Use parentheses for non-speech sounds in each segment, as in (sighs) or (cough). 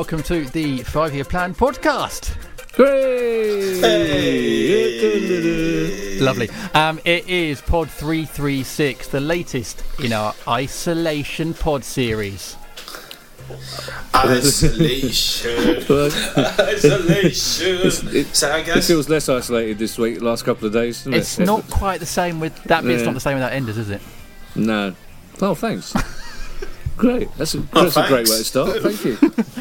Welcome to the Five Year Plan podcast. Lovely. Um, it is Pod 336, the latest in our Isolation Pod series. Isolation. Isolation. so I It feels less isolated this week, last couple of days, doesn't It's it? not quite the same with that bit's Yeah. not the same without Enders, is it? No. Oh, thanks. Great. That's a, that's a great way to start. Thank you.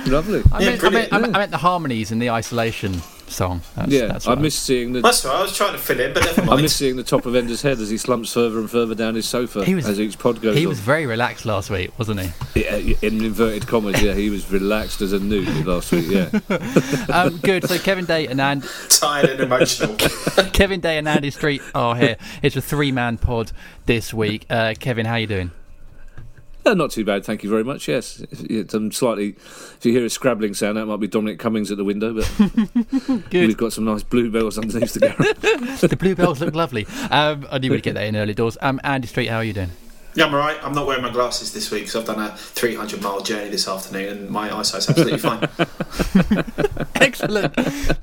(laughs) Lovely. I, Yeah, meant, I, meant, brilliant. I, meant, I meant the harmonies in the Isolation song. That's, Yeah, that's I what miss seeing the. That's right. I was trying to fill in, but never mind. I mind. miss seeing the top of Ender's head as he slumps further and further down his sofa He was- as each pod goes He on. was very relaxed last week, wasn't he? Yeah, in inverted commas, yeah, he was relaxed as a newt last week. Yeah, (laughs) Um, good. So Kevin Day and And, (laughs) Tired and emotional. Kevin Day and Andy Street are here. It's a three-man pod this week. Uh, Kevin, how are you doing? Uh, not too bad, thank you very much. Yes, it's um, slightly. If you hear a scrabbling sound, that might be Dominic Cummings at the window, but (laughs) Good. we've got some nice bluebells underneath the garage. (laughs) the bluebells look lovely. Um, I knew we'd get that in early doors. Um, Andy Street, how are you doing? Yeah, I'm alright. I'm not wearing my glasses this week because I've done a 300 mile journey this afternoon and my eyesight's absolutely fine. (laughs) Excellent.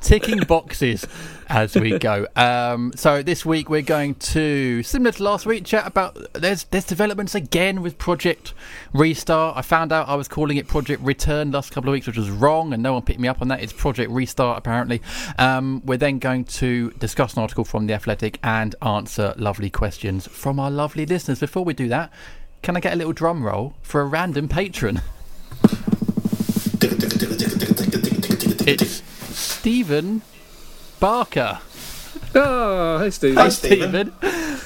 Ticking boxes as we go. Um, so this week we're going to, similar to last week, chat about there's there's developments again with Project Restart. I found out I was calling it Project Return last couple of weeks, which was wrong, and no one picked me up on that. It's Project Restart apparently. Um, we're then going to discuss an article from the Athletic and answer lovely questions from our lovely listeners. Before we do that. Can I get a little drum roll for a random patron? It's Stephen Barker. oh, hey Steve. Hi, Stephen.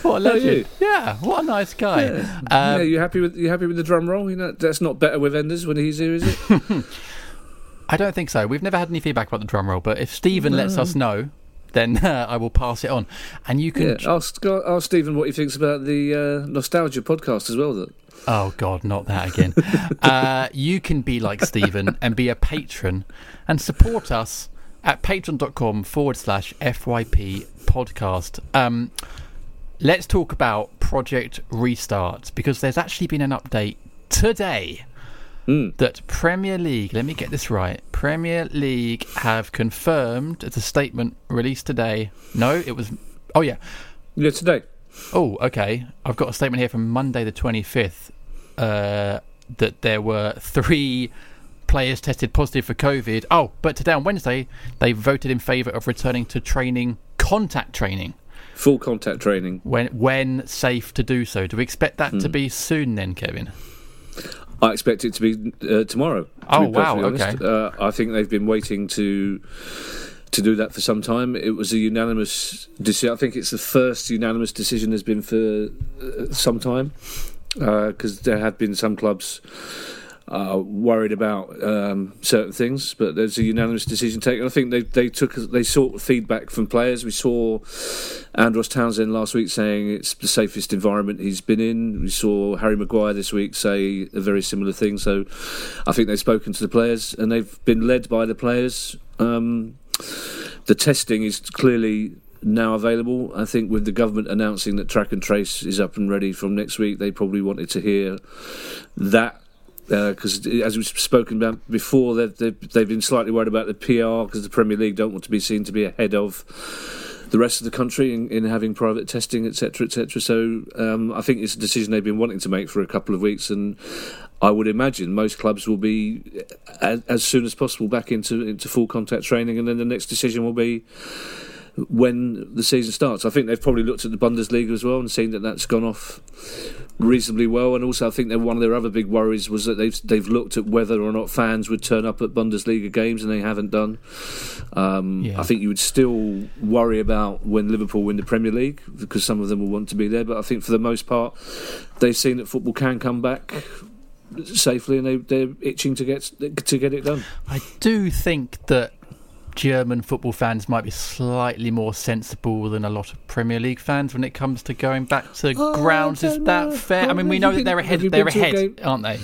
What a legend. you? Yeah, what a nice guy. yeah, Um, you happy with you happy with the drum roll? You know that's not better with Enders when he's here, is it? (laughs) I don't think so. We've never had any feedback about the drum roll, but if Stephen lets us know, then uh, I will pass it on. And you can. yeah. Ask ask Stephen what he thinks about the uh, nostalgia podcast as well. That Oh, God, not that again. (laughs) uh, you can be like Stephen (laughs) and be a patron and support us at patreon.com forward slash FYP podcast. Um, let's talk about Project Restart because there's actually been an update today that Premier League, let me get this right, Premier League have confirmed, it's a statement released today. No, it was, oh yeah, yeah today. Oh, okay. I've got a statement here from Monday the 25th uh, that there were three players tested positive for COVID. Oh, but today on Wednesday, they voted in favour of returning to training, contact training, Full contact training. when when safe to do so. Do we expect that Hmm. to be soon then, Kevin? I expect it to be uh, tomorrow. To Oh, be wow, honest. Uh, I think they've been waiting to to do that for some time. It was a unanimous decision. I think it's the first unanimous decision has been for uh, some time because there have been some clubs. Uh, worried about um, certain things, but there's a unanimous decision taken. I think they they took they sought feedback from players. We saw Andros Townsend last week saying it's the safest environment he's been in. We saw Harry Maguire this week say a very similar thing. So I think they've spoken to the players and they've been led by the players. Um, the testing is clearly now available. I think with the government announcing that track and trace is up and ready from next week, they probably wanted to hear that because as we've spoken about before, they've, they've, they've been slightly worried about the PR because the Premier League don't want to be seen to be ahead of the rest of the country in, in having private testing, etc., etc. So um, I think it's a decision they've been wanting to make for a couple of weeks, and I would imagine most clubs will be as, as soon as possible back into into full contact training, and then the next decision will be when the season starts. I think they've probably looked at the Bundesliga as well and seen that that's gone off reasonably well. And also, I think that one of their other big worries was that they've they've looked at whether or not fans would turn up at Bundesliga games, and they haven't done. Um, Yeah. I think you would still worry about when Liverpool win the Premier League because some of them will want to be there. But I think for the most part, they've seen that football can come back safely, and they they're itching to get to get it done. I do think that German football fans might be slightly more sensible than a lot of Premier League fans when it comes to going back to Oh, grounds. Is that know. fair? I mean, we know been- that they're ahead. They're been to a ahead, aren't they?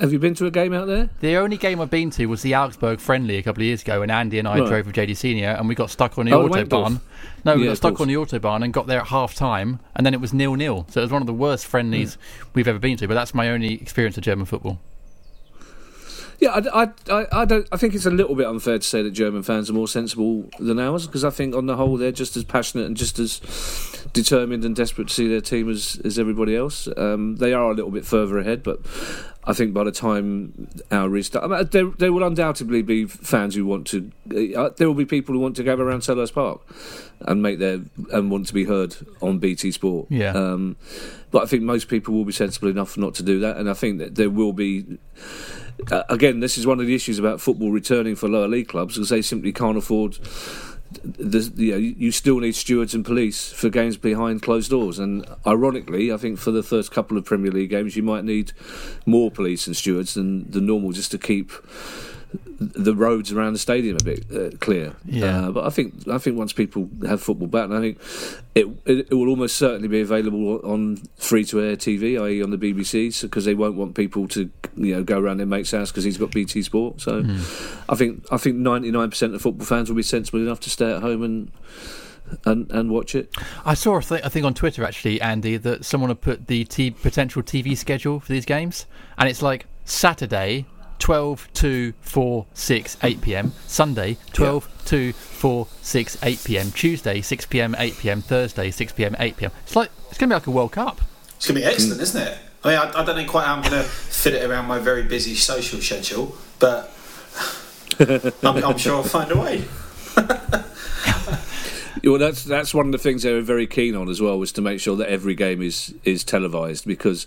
Have you been to a game out there? The only game I've been to was the Augsburg friendly a couple of years ago when Andy and I Right. drove with JD Senior and we got stuck on the Oh, autobahn. No, we Yeah, got stuck on the autobahn and got there at half time and then it was nil nil. So it was one of the worst friendlies we've ever been to. But that's my only experience of German football. Yeah, I, I, I, I don't. I think it's a little bit unfair to say that German fans are more sensible than ours because I think on the whole they're just as passionate and just as determined and desperate to see their team as, as everybody else. Um, they are a little bit further ahead, but I think by the time our restart, I mean, there, there will undoubtedly be fans who want to. Uh, there will be people who want to go around Selhurst Park and make their and want to be heard on BT Sport. Yeah. Um, but I think most people will be sensible enough not to do that, and I think that there will be uh, again, this is one of the issues about football returning for lower league clubs because they simply can't afford. The, you, know, you still need stewards and police for games behind closed doors, and ironically, I think for the first couple of Premier League games, you might need more police and stewards than the normal just to keep the roads around the stadium a bit uh, clear. Yeah. Uh, but I think I think once people have football back, and I think it, it it will almost certainly be available on free to air TV, i.e. on the BBC, because they won't want people to you know go around their mate's house because he's got BT Sport. So I think I think ninety nine percent of football fans will be sensible enough to stay at home and. And, and watch it. I saw a, th- a thing on Twitter actually, Andy, that someone had put the t- potential TV schedule for these games, and it's like Saturday, 12, 2, 4, 6, 8 pm, Sunday, 12, 2, 4, 6, 8 pm, Tuesday, 6 pm, 8 pm, Thursday, 6 pm, 8 pm. It's like, it's going to be like a World Cup. It's going to be excellent, isn't it? I mean, I, I don't know quite how I'm going to fit it around my very busy social schedule, but (laughs) I'm, I'm sure I'll find a way. (laughs) Well, that's that's one of the things they were very keen on as well was to make sure that every game is is televised because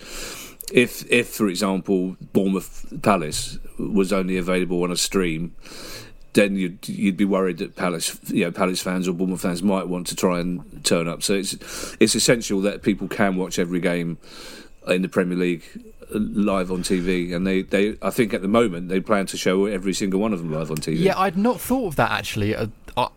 if if for example Bournemouth Palace was only available on a stream, then you'd you'd be worried that Palace you know Palace fans or Bournemouth fans might want to try and turn up. So it's it's essential that people can watch every game in the Premier League uh, live on TV, and they, they I think at the moment they plan to show every single one of them live on TV. Yeah, I'd not thought of that actually. Uh, I,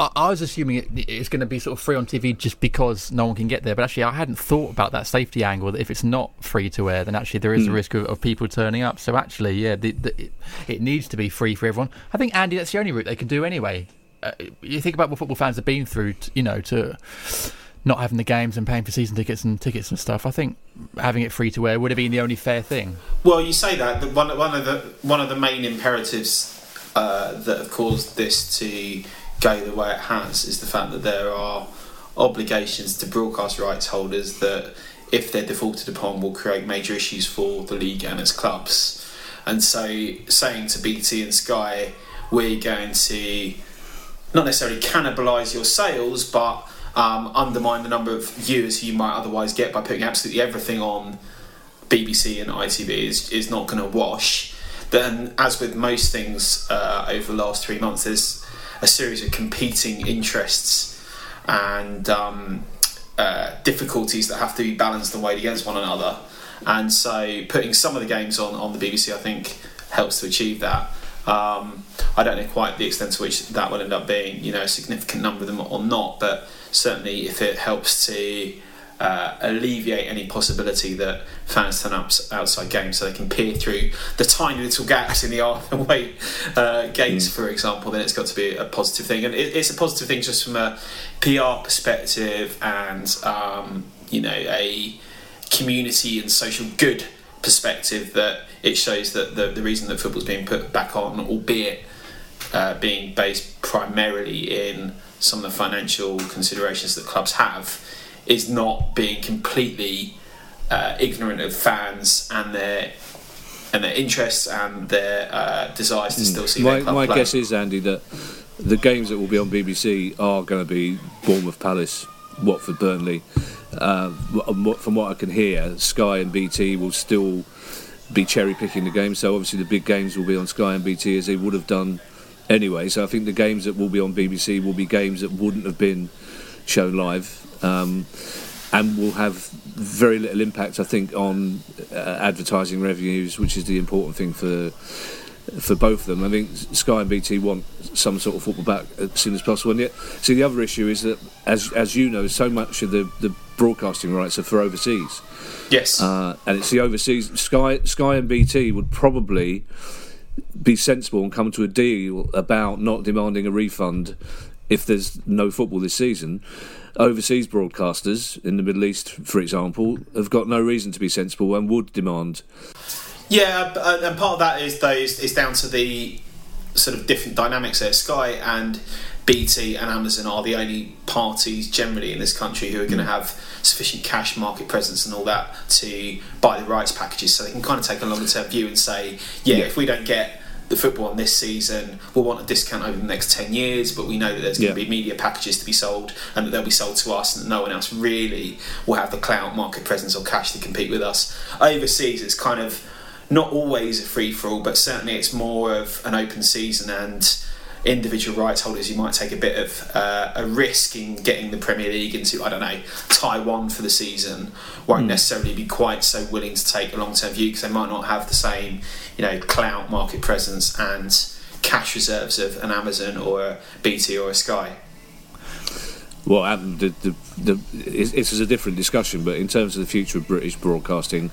I, I was assuming it, it's going to be sort of free on TV just because no one can get there. But actually, I hadn't thought about that safety angle. That if it's not free to air, then actually there is a risk of, of people turning up. So actually, yeah, the, the, it, it needs to be free for everyone. I think Andy, that's the only route they can do anyway. Uh, you think about what football fans have been through, t you know, to not having the games and paying for season tickets and tickets and stuff. I think having it free to air would have been the only fair thing. Well, you say that that one one of the one of the main imperatives uh, that have caused this to go the way it has is the fact that there are obligations to broadcast rights holders that, if they're defaulted upon, will create major issues for the league and its clubs. And so, saying to BT and Sky, we're going to not necessarily cannibalise your sales, but um, undermine the number of viewers you might otherwise get by putting absolutely everything on BBC and ITV is, is not going to wash. Then, as with most things uh, over the last three months, there's a series of competing interests and um, uh, difficulties that have to be balanced and weighed against one another. And so, putting some of the games on, on the BBC, I think, helps to achieve that. Um, I don't know quite the extent to which that will end up being, you know, a significant number of them or not, but certainly if it helps to uh, alleviate any possibility that fans turn up outside games so they can peer through the tiny little gaps in the (laughs) away uh, gates, for example, then it's got to be a positive thing. And it, it's a positive thing just from a PR perspective and, um, you know, a community and social good perspective that it shows that the, the reason that football's being put back on, albeit uh, being based primarily in some of the financial considerations that clubs have is not being completely uh, ignorant of fans and their and their interests and their uh, desires to still see my my play. guess is Andy that the games that will be on BBC are going to be Bournemouth Palace, Watford Burnley. Uh, from what I can hear, Sky and BT will still be cherry picking the games. So obviously the big games will be on Sky and BT as they would have done anyway. So I think the games that will be on BBC will be games that wouldn't have been shown live. Um, and will have very little impact, I think, on uh, advertising revenues, which is the important thing for for both of them. I think Sky and BT want some sort of football back as soon as possible. And yet, see, the other issue is that, as as you know, so much of the, the broadcasting rights are for overseas, Yes. uh, and it's the overseas Sky Sky and BT would probably be sensible and come to a deal about not demanding a refund if there's no football this season. Overseas broadcasters in the Middle East, for example, have got no reason to be sensible and would demand Yeah, uh, and part of that is though is, is down to the sort of different dynamics there. Sky and BT and Amazon are the only parties generally in this country who are going to have sufficient cash market presence and all that to buy the rights packages, so they can kind of take a longer term view and say, yeah, Yeah. if we don't get the football on this season, we'll want a discount over the next 10 years, but we know that there's going Yeah. to be media packages to be sold and that they'll be sold to us and that no one else really will have the clout market presence or cash to compete with us. Overseas, it's kind of not always a free for all, but certainly it's more of an open season and individual rights holders you might take a bit of uh, a risk in getting the Premier League into I don't know Taiwan for the season won't necessarily be quite so willing to take a long term view because they might not have the same you know clout market presence and cash reserves of an Amazon or a BT or a Sky. Well, um, the, the, the, it's, it's a different discussion, but in terms of the future of British broadcasting,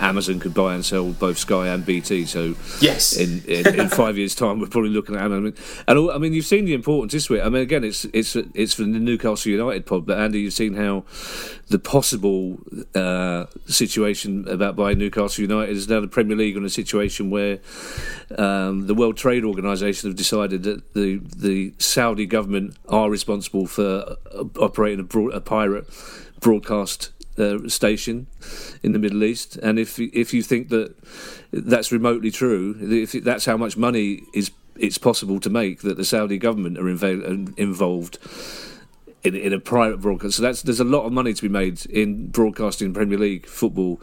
Amazon could buy and sell both Sky and BT. So, Yes. in, in, in (laughs) five years' time, we're probably looking at Amazon. And all, I mean, you've seen the importance this week. I mean, again, it's it's it's from the Newcastle United pod, but Andy, you've seen how the possible uh, situation about buying Newcastle United is now the Premier League in a situation where um, the World Trade Organization have decided that the the Saudi government are responsible for operating a, broad, a pirate broadcast station in the Middle East, and if if you think that that's remotely true, if that's how much money is it's possible to make that the Saudi government are inva- involved in, in a private broadcast. So that's there's a lot of money to be made in broadcasting Premier League football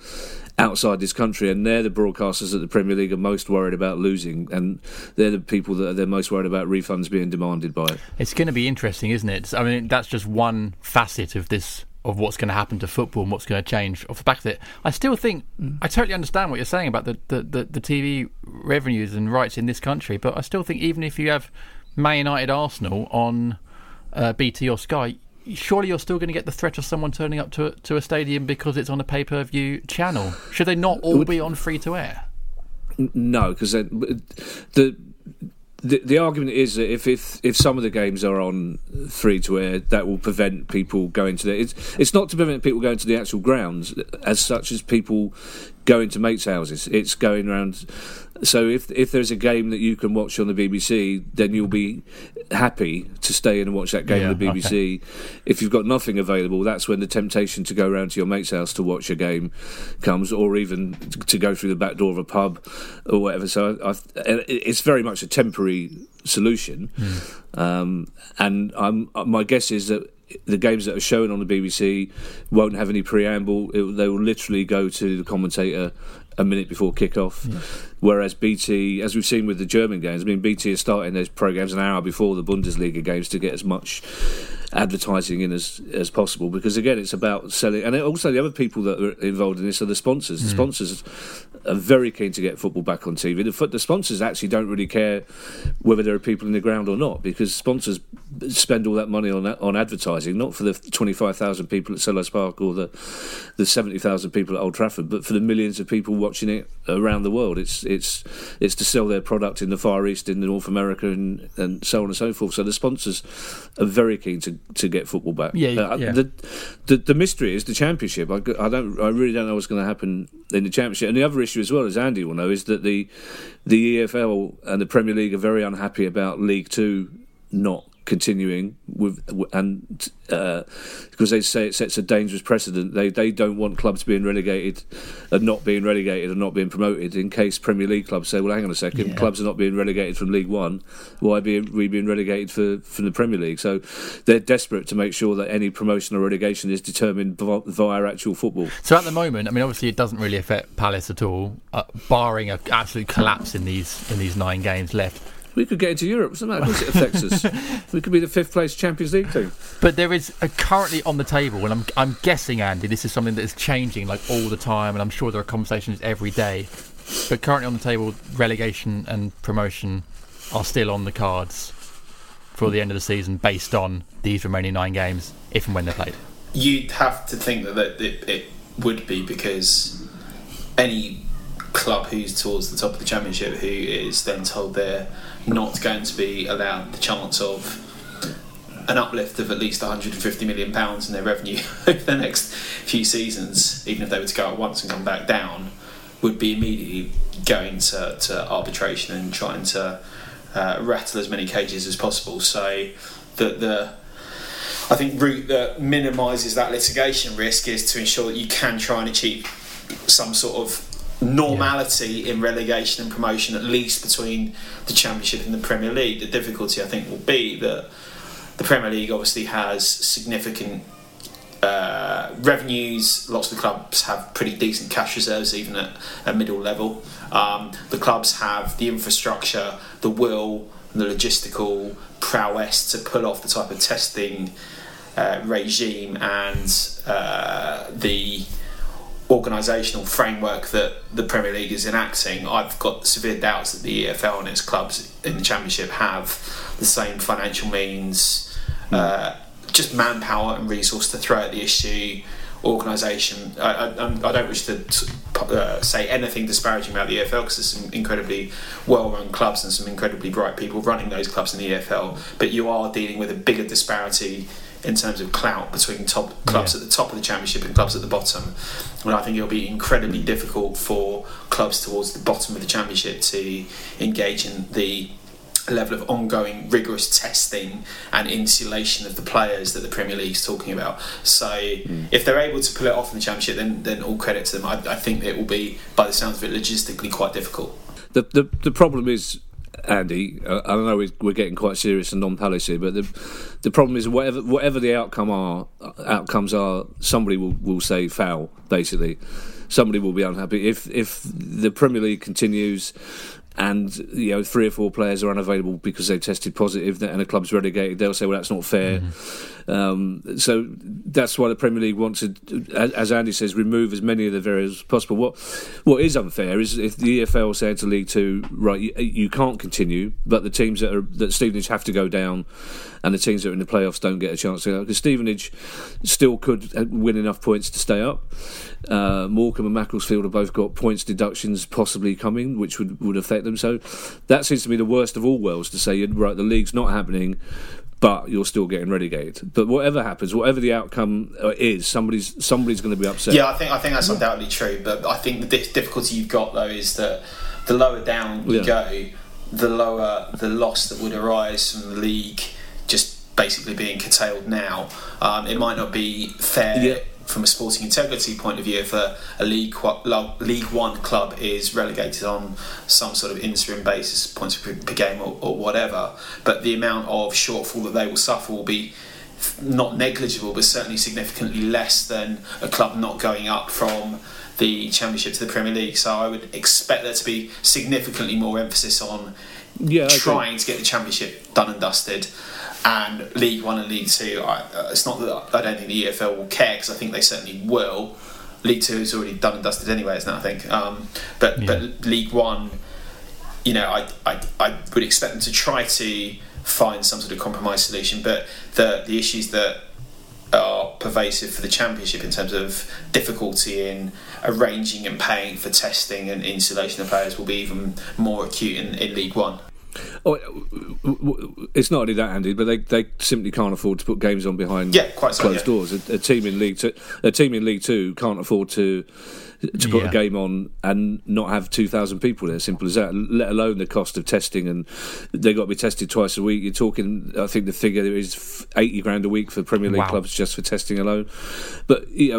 outside this country, and they're the broadcasters that the Premier League are most worried about losing, and they're the people that they're most worried about refunds being demanded by. It's going to be interesting, isn't it? I mean, that's just one facet of this of what's going to happen to football and what's going to change off the back of it. I still think I totally understand what you're saying about the, the, the, the TV revenues and rights in this country, but I still think even if you have Man United Arsenal on uh, BT or Sky, surely you're still going to get the threat of someone turning up to a, to a stadium because it's on a pay per view channel. Should they not all be on free to air? No, because the the the argument is that if, if if some of the games are on free to air, that will prevent people going to the. It's it's not to prevent people going to the actual grounds as such as people going to mates' houses. It's going around. So if if there's a game that you can watch on the BBC, then you'll be happy to stay in and watch that game Yeah, on the BBC. If you've got nothing available, that's when the temptation to go round to your mate's house to watch a game comes, or even to go through the back door of a pub or whatever. So I, I, it's very much a temporary solution, um, and I'm, my guess is that. The games that are shown on the BBC won't have any preamble. It, they will literally go to the commentator a minute before kick-off. Whereas BT, as we've seen with the German games, I mean, BT is starting those programs an hour before the Bundesliga games to get as much advertising in as as possible. Because again, it's about selling, and also the other people that are involved in this are the sponsors. The hmm. sponsors are very keen to get football back on TV. The, the sponsors actually don't really care whether there are people in the ground or not, because sponsors spend all that money on on advertising, not for the twenty five thousand people at Selhurst Park or the the seventy thousand people at Old Trafford, but for the millions of people watching it around the world. It's it's it's to sell their product in the Far East, in North America, and, and so on and so forth. So the sponsors are very keen to, to get football back. Yeah, Uh, yeah. The, the the mystery is the championship. I, I don't. I really don't know what's going to happen in the championship. And the other issue as well, as Andy will know, is that the the EFL and the Premier League are very unhappy about League Two not continuing with and uh, because they say it sets a dangerous precedent. They they don't want clubs being relegated and not being relegated and not being promoted. In case Premier League clubs say, "Well, hang on a second, Yeah. clubs are not being relegated from League One. Why be we being relegated for from the Premier League?" So they're desperate to make sure that any promotion or relegation is determined via actual football. So at the moment, I mean, obviously, it doesn't really affect Palace at all, uh, barring an absolute collapse in these in these nine games left. We could get into Europe. What's the matter? Of course it affects us. (laughs) We could be the fifth place Champions League team. But there is a currently on the table, and I'm I'm guessing, Andy, this is something that is changing like all the time, and I'm sure there are conversations every day. But currently on the table, relegation and promotion are still on the cards for the end of the season, based on these remaining nine games, if and when they're played. You'd have to think that, that it, it would be because any club who's towards the top of the championship who is then told they're not going to be allowed the chance of an uplift of at least 150 million pounds in their revenue (laughs) over the next few seasons, even if they were to go at once and come back down, would be immediately going to, to arbitration and trying to uh, rattle as many cages as possible. So the the I think route that minimises that litigation risk is to ensure that you can try and achieve some sort of normality in relegation and promotion, at least between the Championship and the Premier League. The difficulty, I think, will be that the Premier League obviously has significant uh, revenues. Lots of the clubs have pretty decent cash reserves, even at a middle level. Um, the clubs have the infrastructure, the will, the logistical prowess to pull off the type of testing uh, regime and uh, the organisational framework that the Premier League is enacting, I've got severe doubts that the EFL and its clubs in the Championship have the same financial means, uh, just manpower and resource to throw at the issue. Organisation. I, I, I'm- don't wish to uh, say anything disparaging about the EFL because there's some incredibly well-run clubs and some incredibly bright people running those clubs in the EFL. But you are dealing with a bigger disparity in terms of clout between top clubs Yeah. at the top of the championship and clubs at the bottom. And I think it'll be incredibly mm. difficult for clubs towards the bottom of the championship to engage in the level of ongoing rigorous testing and insulation of the players that the Premier League's talking about. So mm. if they're able to pull it off in the championship, then then all credit to them. I, I think it will be, by the sounds of it, logistically quite difficult. The the, the problem is, Andy. Uh, I know. We're, getting quite serious and non-palace here, but the the problem is whatever whatever the outcome are outcomes are, somebody will, will say foul. Basically, somebody will be unhappy if if the Premier League continues. And you know, three or four players are unavailable because they've tested positive, and a club's relegated. They'll say, "Well, that's not fair." Um, so that's why the Premier League wants to, as- Andy says, remove as many of the variables as possible. What what is unfair is if the EFL said to League Two, right, you, you can't continue, but the teams that are that Stevenage have to go down, and the teams that are in the playoffs don't get a chance to go because Stevenage still could win enough points to stay up. Uh, Morecambe and Macclesfield have both got points deductions possibly coming, which would, would affect them. So that seems to be the worst of all worlds to say, right, the league's not happening, but you're still getting relegated. But whatever happens, whatever the outcome uh, is, somebody's somebody's going to be upset. Yeah, I think I think that's undoubtedly true. But I think the difficulty you've got though is that the lower down you Yeah. go, the lower the loss that would arise from the league just basically being curtailed now. Um, it might not be fair. Yeah. From a sporting integrity point of view, if a, a league League One club is relegated on some sort of interim basis, points per, per game or, or whatever, but the amount of shortfall that they will suffer will be not negligible, but certainly significantly less than a club not going up from the Championship to the Premier League. So I would expect there to be significantly more emphasis on Yeah, trying to get the Championship done and dusted. And League One and League Two, I, uh, it's not that I don't think the EFL will care because I think they certainly will. League Two is already done and dusted anyway, isn't it? I think. Um, but but League One, you know, I, I, I would expect them to try to find some sort of compromise solution. But the the issues that are pervasive for the championship in terms of difficulty in arranging and paying for testing and insulation of players will be even more acute in, in League One. Oh, it's not only that, Andy, but they, they simply can't afford to put games on behind Yeah, quite so, closed yeah. doors. A, a team in League Two, a team in League Two can't afford to to put Yeah. a game on and not have 2,000 people there. Simple as that. Let alone the cost of testing, and they got to be tested twice a week. You're talking, I think the figure is f- 80 grand a week for Premier League Wow. clubs just for testing alone. But you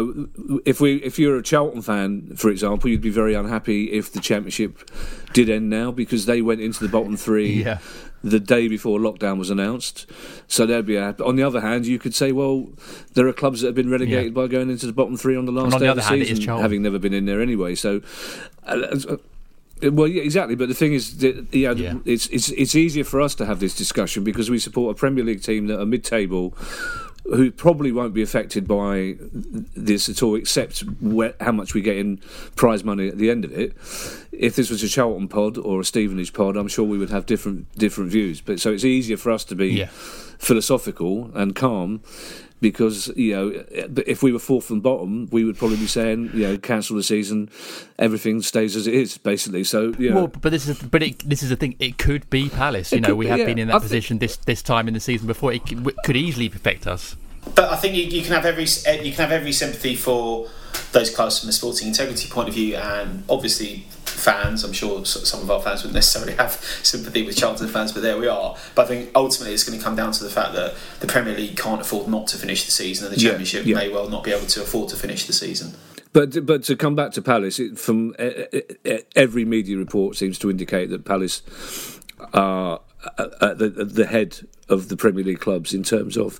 know, if we if you're a Charlton fan, for example, you'd be very unhappy if the Championship did end now because they went into the bottom three Yeah. The day before lockdown was announced. So they'd be. On the other hand, you could say, well, there are clubs that have been relegated Yeah. by going into the bottom three on the last on day the of the hand, season, having never been in there anyway. So. Uh, uh, well, yeah, exactly. But the thing is, that, yeah, Yeah. it's it's it's easier for us to have this discussion because we support a Premier League team that are mid-table, who probably won't be affected by this at all, except where, how much we get in prize money at the end of it. If this was a Charlton pod or a Stevenage pod, I'm sure we would have different different views. But so it's easier for us to be Yeah. philosophical and calm. Because you know, if we were fourth from bottom, we would probably be saying, you know, cancel the season, everything stays as it is, basically. So, you know, Well, but this is but it, this is the thing. It could be Palace. You It know, we be, have yeah. been in that thi- position this this time in the season before. It could, could easily affect us. But I think you, you can have every you can have every sympathy for those clubs from a sporting integrity point of view, and obviously fans. I'm sure some of our fans wouldn't necessarily have (laughs) sympathy with Charlton fans, but there we are. But I think ultimately it's going to come down to the fact that the Premier League can't afford not to finish the season, and the Championship yeah. may well not be able to afford to finish the season. But but to come back to Palace, it, from uh, uh, every media report seems to indicate that Palace are at at the, at the head of the Premier League clubs in terms of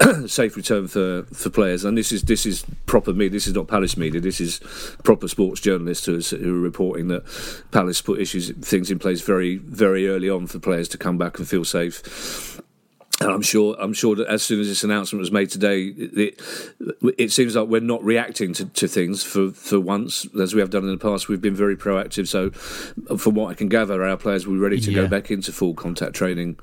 (clears throat) safe return for, for players. And this is this is proper media. This is not Palace media. This is proper sports journalists who, is- who are reporting that Palace put issues things in place very very early on for players to come back and feel safe. And I'm sure, I'm sure that as soon as this announcement was made today, it, it seems like we're not reacting to, to things for, for once, as we have done in the past. We've been very proactive. So, from what I can gather, our players will be ready to Yeah. go back into full contact training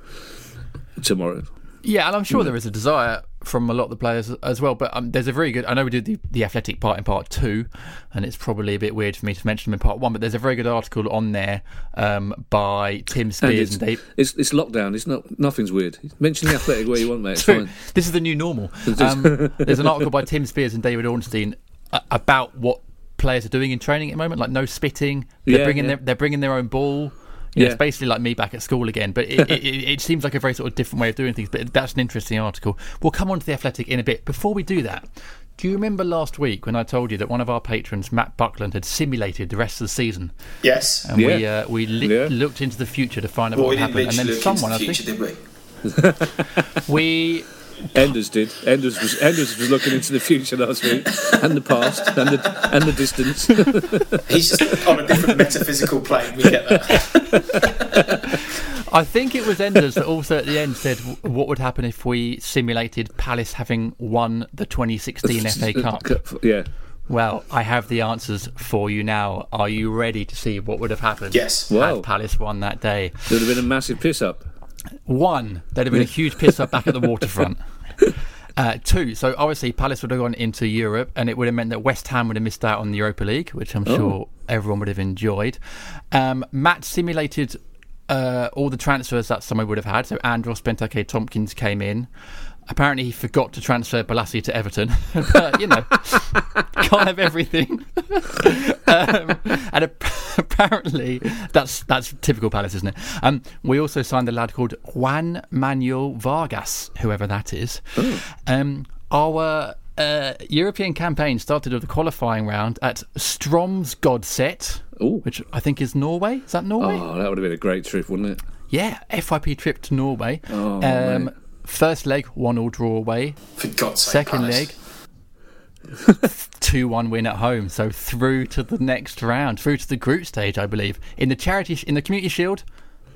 tomorrow. Yeah, and I'm sure there is a desire from a lot of the players as well. But um, there's a very good. I know we did the, the athletic part in part two, and it's probably a bit weird for me to mention them in part one. But there's a very good article on there um, by Tim And Spiers it's, and Dave. it's, it's lockdown. It's not nothing's weird. Mention the athletic where you want, mate. It's True. fine. This is the new normal. (laughs) Um, there's an article by Tim Spiers and David Ornstein about what players are doing in training at the moment, like no spitting. They're Yeah, bringing yeah. their they're bringing their own ball. You know, It's basically like me back at school again, but it, it, it, it seems like a very sort of different way of doing things. But that's an interesting article. We'll come on to the athletic in a bit. Before we do that, do you remember last week when I told you that one of our patrons, Matt Buckland, had simulated the rest of the season, Yes. and we uh, we li- Yeah. looked into the future to find out Well, what we would didn't happen, and then look someone, I into the think, future, did we? (laughs) (laughs) we Enders did. Enders was Enders was looking into the future last week and the past and the and the distance. (laughs) He's just on a different metaphysical plane. We get that. I think it was Enders that also at the end said what would happen if we simulated Palace having won the 2016 (laughs) FA Cup. Yeah. Well, I have the answers for you now. Are you ready to see what would have happened Yes. Wow. had Palace won that day? There would have been a massive piss up. One, there'd have been a huge piss up back at the waterfront. (laughs) Uh, two, so obviously Palace would have gone into Europe, and it would have meant that West Ham would have missed out on the Europa League, which I'm sure everyone would have enjoyed. Um, Matt simulated uh, all the transfers that someone would have had. So Andros Benteke Tomkins came in. Apparently, he forgot to transfer Bolasie to Everton. (laughs) but, you know, (laughs) can't have everything. (laughs) um, and ap- apparently, that's that's typical Palace, isn't it? Um, we also signed a lad called Juan Manuel Vargas, whoever that is. Um, our uh, European campaign started with the qualifying round at Stromsgodset, Ooh. which I think is Norway. Is that Norway? Oh, that would have been a great trip, wouldn't it? Yeah, FYP trip to Norway. Oh, um, mate. First leg, one all draw away. For God's sake. Second Palace. leg, (laughs) two one win at home. So through to the next round, through to the group stage, I believe. In the charity, in the Community Shield,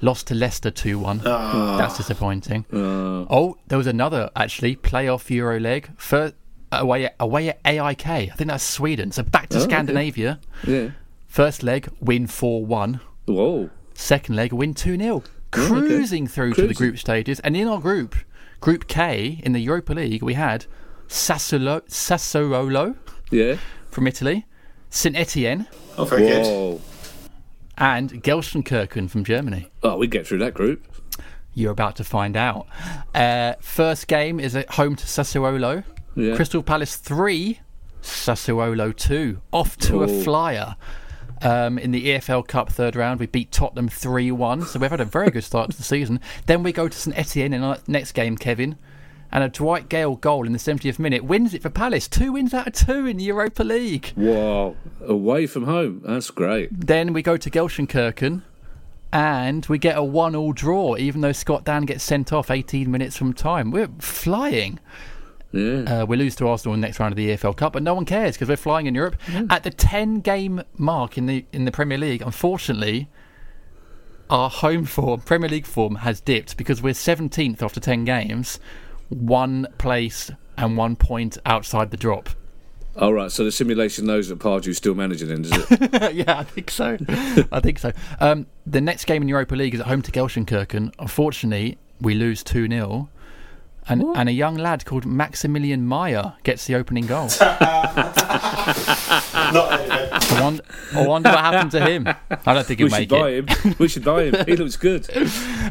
lost to Leicester two one. Ah. That's disappointing. Ah. Oh, there was another actually playoff Euro leg. First, away at, away at AIK. I think that's Sweden. So back to Oh, okay. Scandinavia. Yeah. First leg, win four one. Whoa. Second leg, win 2 0. Oh, okay. Cruising through to the group stages. And in our group, Group K, in the Europa League, we had Sassuolo, Sassuolo Yeah. from Italy, St Etienne, Oh, very good. And Gelsenkirchen from Germany. Oh, we get through that group. You're about to find out. Uh, first game is at home to Sassuolo. Yeah. Crystal Palace 3, Sassuolo 2. Off to a Oh. flyer. Um, in the EFL Cup third round, we beat Tottenham 3 1. So we've had a very good start to the season. Then we go to St Etienne in our next game, Kevin. And a Dwight Gayle goal in the 70th minute wins it for Palace. Two wins out of two in the Europa League. Wow, away from home. That's great. Then we go to Gelsenkirchen and we get a one all draw, even though Scott Dann gets sent off 18 minutes from time. We're flying. Yeah. Uh, we lose to Arsenal in the next round of the EFL Cup, but no one cares because we're flying in Europe. At the 10 game mark in the in the Premier League, unfortunately, our home form, Premier League form, has dipped because we're 17th after 10 games, one place and one point outside the drop. All right. So the simulation knows that Pardew's still managing, then, does it? (laughs) yeah, I think so. I think so. Um, the next game in Europa League is at home to Gelsenkirchen. Unfortunately, we lose 2 0. And, and a young lad called Maximilian Meyer gets the opening goal. (laughs) I, wonder, I wonder what happened to him. I don't think he'll we make should buy it. him. We should buy him. He looks good. (laughs)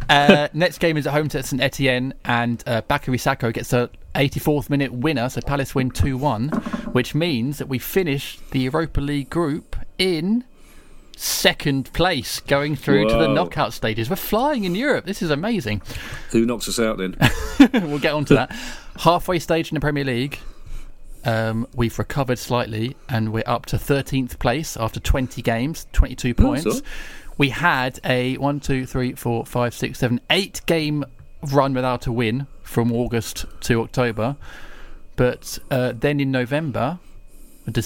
Uh, next game is at home to St Etienne, and uh, Bakary Sako gets a 84th minute winner, so Palace win 2 1, which means that we finish the Europa League group in second place, going through to the knockout stages. We're flying in Europe. This is amazing. Who knocks us out then? (laughs) we'll get on to that. Halfway stage in the Premier League, um, we've recovered slightly and we're up to 13th place after 20 games, 22 points. right. We had a 1, 2, 3, 4, 5, 6, 7, 8 game run without a win from August to October. But uh, then in November,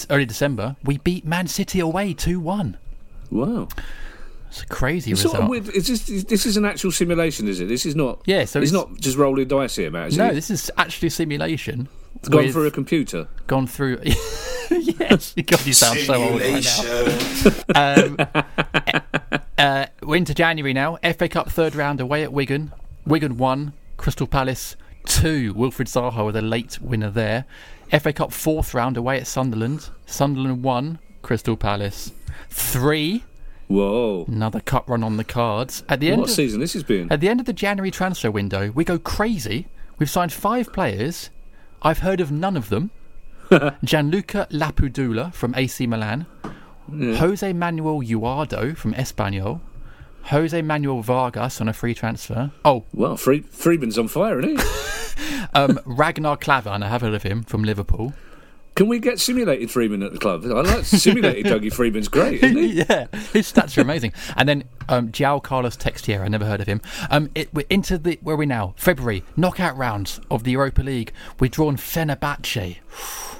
early December, we beat Man City away 2 1. Wow. It's a crazy It's result. sort of weird. Is this, this is an actual simulation, is it? This is not. Yeah, so it's, it's- not just rolling dice here, Matt. Is no, it? this is actually a simulation. It's gone through a computer. gone through. (laughs) yes, God, you sound so old right now. Simulation. Um, (laughs) uh, we're into January now. FA Cup third round away at Wigan. Wigan one, Crystal Palace two. Wilfred Zaha with a late winner there. FA Cup fourth round away at Sunderland. Sunderland one, Crystal Palace three. Whoa. Another cup run on the cards. At the end What of, season this has been? at the end of the January transfer window, we go crazy. We've signed five players. I've heard of none of them. (laughs) Gianluca Lapadula from AC Milan, Jose Manuel Jurado from Espanyol, Jose Manuel Vargas on a free transfer. Oh, Well, Free, Freedman's on fire, isn't he? (laughs) um, Ragnar Klavan, I have heard of him from Liverpool. Can we get simulated Freedman at the club? I like simulated (laughs) Dougie Freedman's great, isn't he? (laughs) yeah, his stats are amazing. And then um, João Carlos Teixeira, I never heard of him. Um, it, we're into the where are we now? February knockout rounds of the Europa League. We've drawn Fenerbahce. (sighs)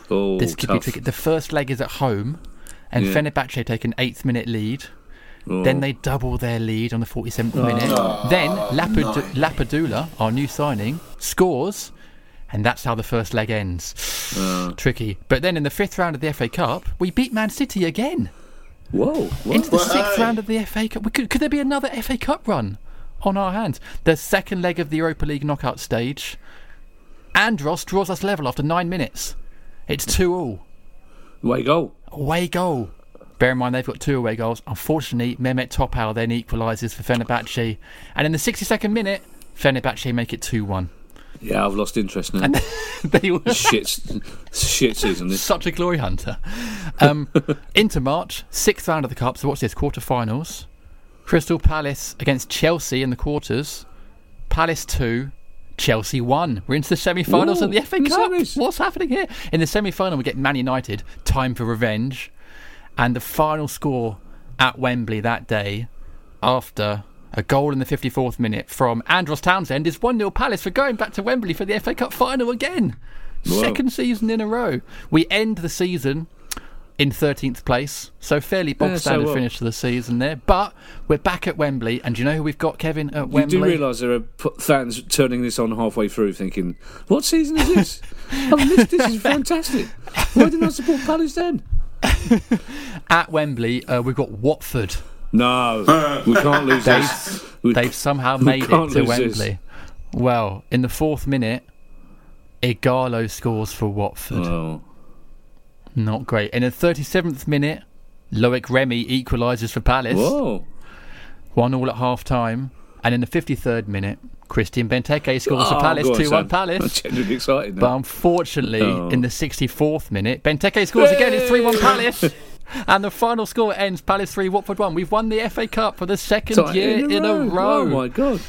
Oh, This could be tricky. The first leg is at home, and Yeah. Fenerbahce take an eighth minute lead. Oh. Then they double their lead on the 47th minute. then Lapid- Lapadula, our new signing, scores, and that's how the first leg ends. Uh. Tricky. But then in the fifth round of the FA Cup, we beat Man City again. Whoa, what? Into the Well, sixth hey. round of the FA Cup. Could, could there be another FA Cup run on our hands? The second leg of the Europa League knockout stage. Andros draws us level after nine minutes. It's 2 all. Away goal. Away goal. Bear in mind they've got two away goals. Unfortunately, Mehmet Topal then equalises for Fenerbahce. And in the 62nd minute, Fenerbahce make it 2 1. Yeah, I've lost interest now. (laughs) They were shit, shit season. This. such a glory hunter. Um, (laughs) into March, sixth round of the Cup. So what's this? Quarterfinals. Crystal Palace against Chelsea in the quarters. Palace 2, Chelsea 1. We're into the semi finals Ooh, of the FA Cup. semis. What's happening here? In the semi final, we get Man United, time for revenge. And the final score at Wembley that day, after a goal in the 54th minute from Andros Townsend, is 1 0 Palace for going back to Wembley for the FA Cup final again. Wow. Second season in a row. We end the season in 13th place, so fairly bog Yeah, standard what? finish to the season there. But we're back at Wembley, and do you know who we've got, Kevin, at You Wembley? do realise there are fans turning this on halfway through, thinking, "What season is this? (laughs) I've missed this. Is fantastic. Why didn't I support Palace then?" (laughs) At Wembley, uh, we've got Watford. No, we can't lose this. We- They've somehow made it to lose this. Wembley. Well, in the fourth minute, Ighalo scores for Watford. Oh, Not great. In the 37th minute, Loic Remy equalises for Palace. whoa! One all at half time. And in the 53rd minute, Christian Benteke scores for Oh, Palace, 2 1 Palace. I'm genuinely excited now. But unfortunately, Oh. in the 64th minute, Benteke scores again. It's 3 1 Palace. (laughs) And the final score ends Palace 3, Watford 1. We've won the FA Cup for the second Sorry, year in a row. Oh my god!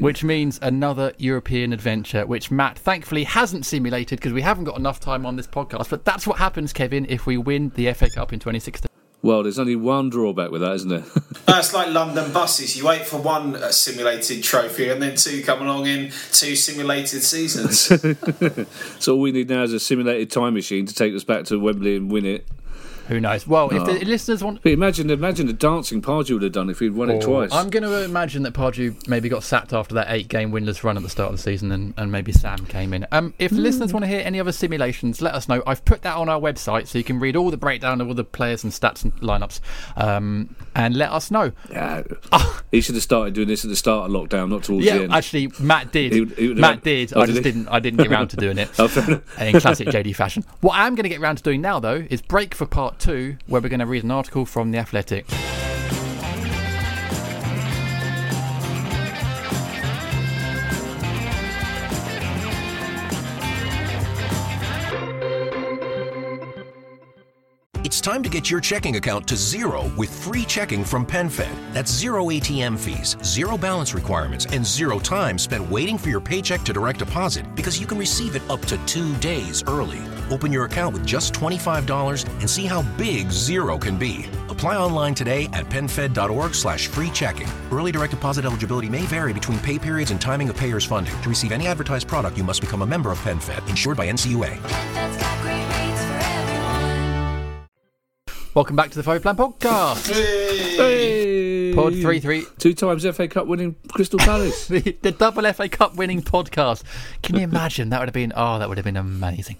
which means another European adventure, which Matt thankfully hasn't simulated because we haven't got enough time on this podcast. But that's what happens, Kevin, if we win the FA Cup in 2016. Well, there's only one drawback with that, isn't there? (laughs) It's like London buses. You wait for one uh, simulated trophy and then two come along in two simulated seasons. (laughs) so all we need now is a simulated time machine to take us back to Wembley and win it. Who knows? Well, if Oh. the listeners want. But imagine, imagine the dancing Pardew would have done if he'd won it twice. I'm going to imagine that Pardew maybe got sacked after that eight game winless run at the start of the season and, and maybe Sam came in. Um, if listeners want to hear any other simulations, let us know. I've put that on our website so you can read all the breakdown of all the players and stats and lineups um, and let us know. Yeah. (laughs) he should have started doing this at the start of lockdown, not towards the Yeah, end. actually, Matt did. He would- he would Matt had- did. Oh, I did just he? didn't. I didn't get around to doing it. (laughs) Oh, in classic JD fashion. What I'm going to get around to doing now, though, is break for part two, where we're going to read an article from the Athletic. It's time to get your checking account to zero with free checking from PenFed. That's zero ATM fees, zero balance requirements, and zero time spent waiting for your paycheck to direct deposit because you can receive it up to two days early. Open your account with just $25 and see how big zero can be. Apply online today at penfed.org slash free checking. Early direct deposit eligibility may vary between pay periods and timing of payer's funding. To receive any advertised product, you must become a member of PenFed, insured by NCUA. Welcome back to the Five Plan Podcast. Hey! Pod three three. Two times FA Cup winning Crystal Palace. (laughs) The, the double FA Cup winning podcast. Can you imagine? That would have been oh, that would have been amazing.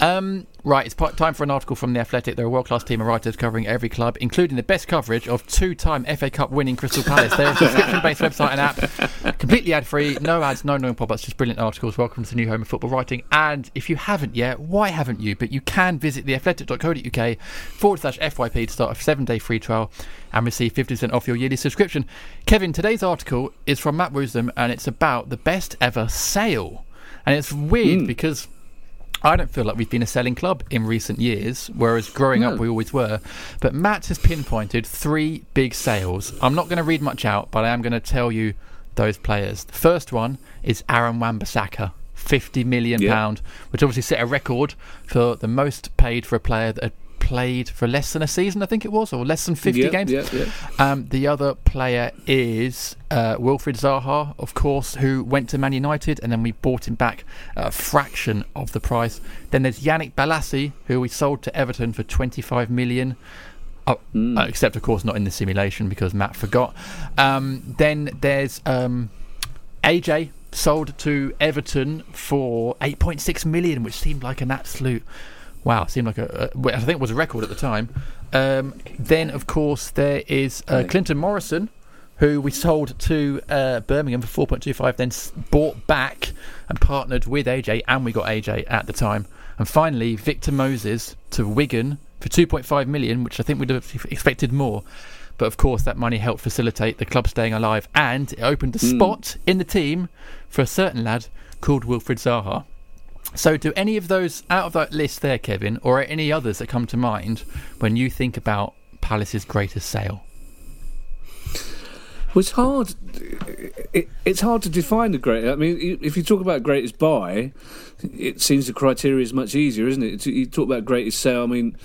Um, right, it's time for an article from the Athletic. They're a world class team of writers covering every club, including the best coverage of two time FA Cup winning Crystal Palace. They're a subscription based website and app, completely ad free, no ads, no annoying pop ups, just brilliant articles. Welcome to the new home of football writing. And if you haven't yet, why haven't you? But you can visit theathletic.co.uk forward slash FYP to start a seven day free trial and receive 50% off your yearly subscription. Kevin, today's article is from Matt Woosnam and it's about the best ever sale. And it's weird hmm. because I don't feel like we've been a selling club in recent years, whereas growing up we always were. But Matt has pinpointed three big sales. I'm not going to read much out, but I am going to tell you those players. The first one is Aaron Wan-Bissaka. 50 million Yeah. pound, which obviously set a record for the most paid for a player that had played for less than a season, I think it was, or less than 50 yeah, games. Um, the other player is uh, Wilfried Zaha, of course, who went to Man United, and then we bought him back a fraction of the price. Then there's Yannick Bolasie, who we sold to Everton for 25 million. Oh, uh, except, of course, not in the simulation because Matt forgot. Um, then there's um, AJ sold to Everton for 8.6 million, which seemed like an absolute wow. Seemed like a, a I think it was a record at the time. Um, then, of course, there is uh, Clinton Morrison, who we sold to uh, Birmingham for 4.25, then bought back and partnered with AJ, and we got AJ at the time. And finally, Victor Moses to Wigan for 2.5 million, which I think we'd have expected more. But of course, that money helped facilitate the club staying alive, and it opened a spot in the team for a certain lad called Wilfried Zaha. So, do any of those out of that list there, Kevin, or any others that come to mind when you think about Palace's greatest sale? Well, it's hard. It, it's hard to define the great. I mean, if you talk about greatest buy, it seems the criteria is much easier, isn't it? You talk about greatest sale. I mean,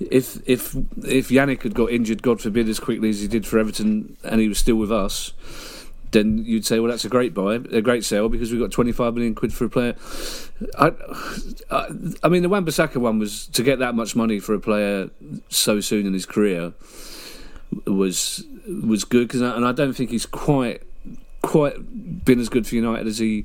if if if Yannick had got injured, God forbid, as quickly as he did for Everton, and he was still with us, then you'd say, well, that's a great buy, a great sale because we've got 25 million quid for a player. I, I, I mean, the Wan-Bissaka one was to get that much money for a player so soon in his career was was good because and I don't think he's quite quite been as good for United as he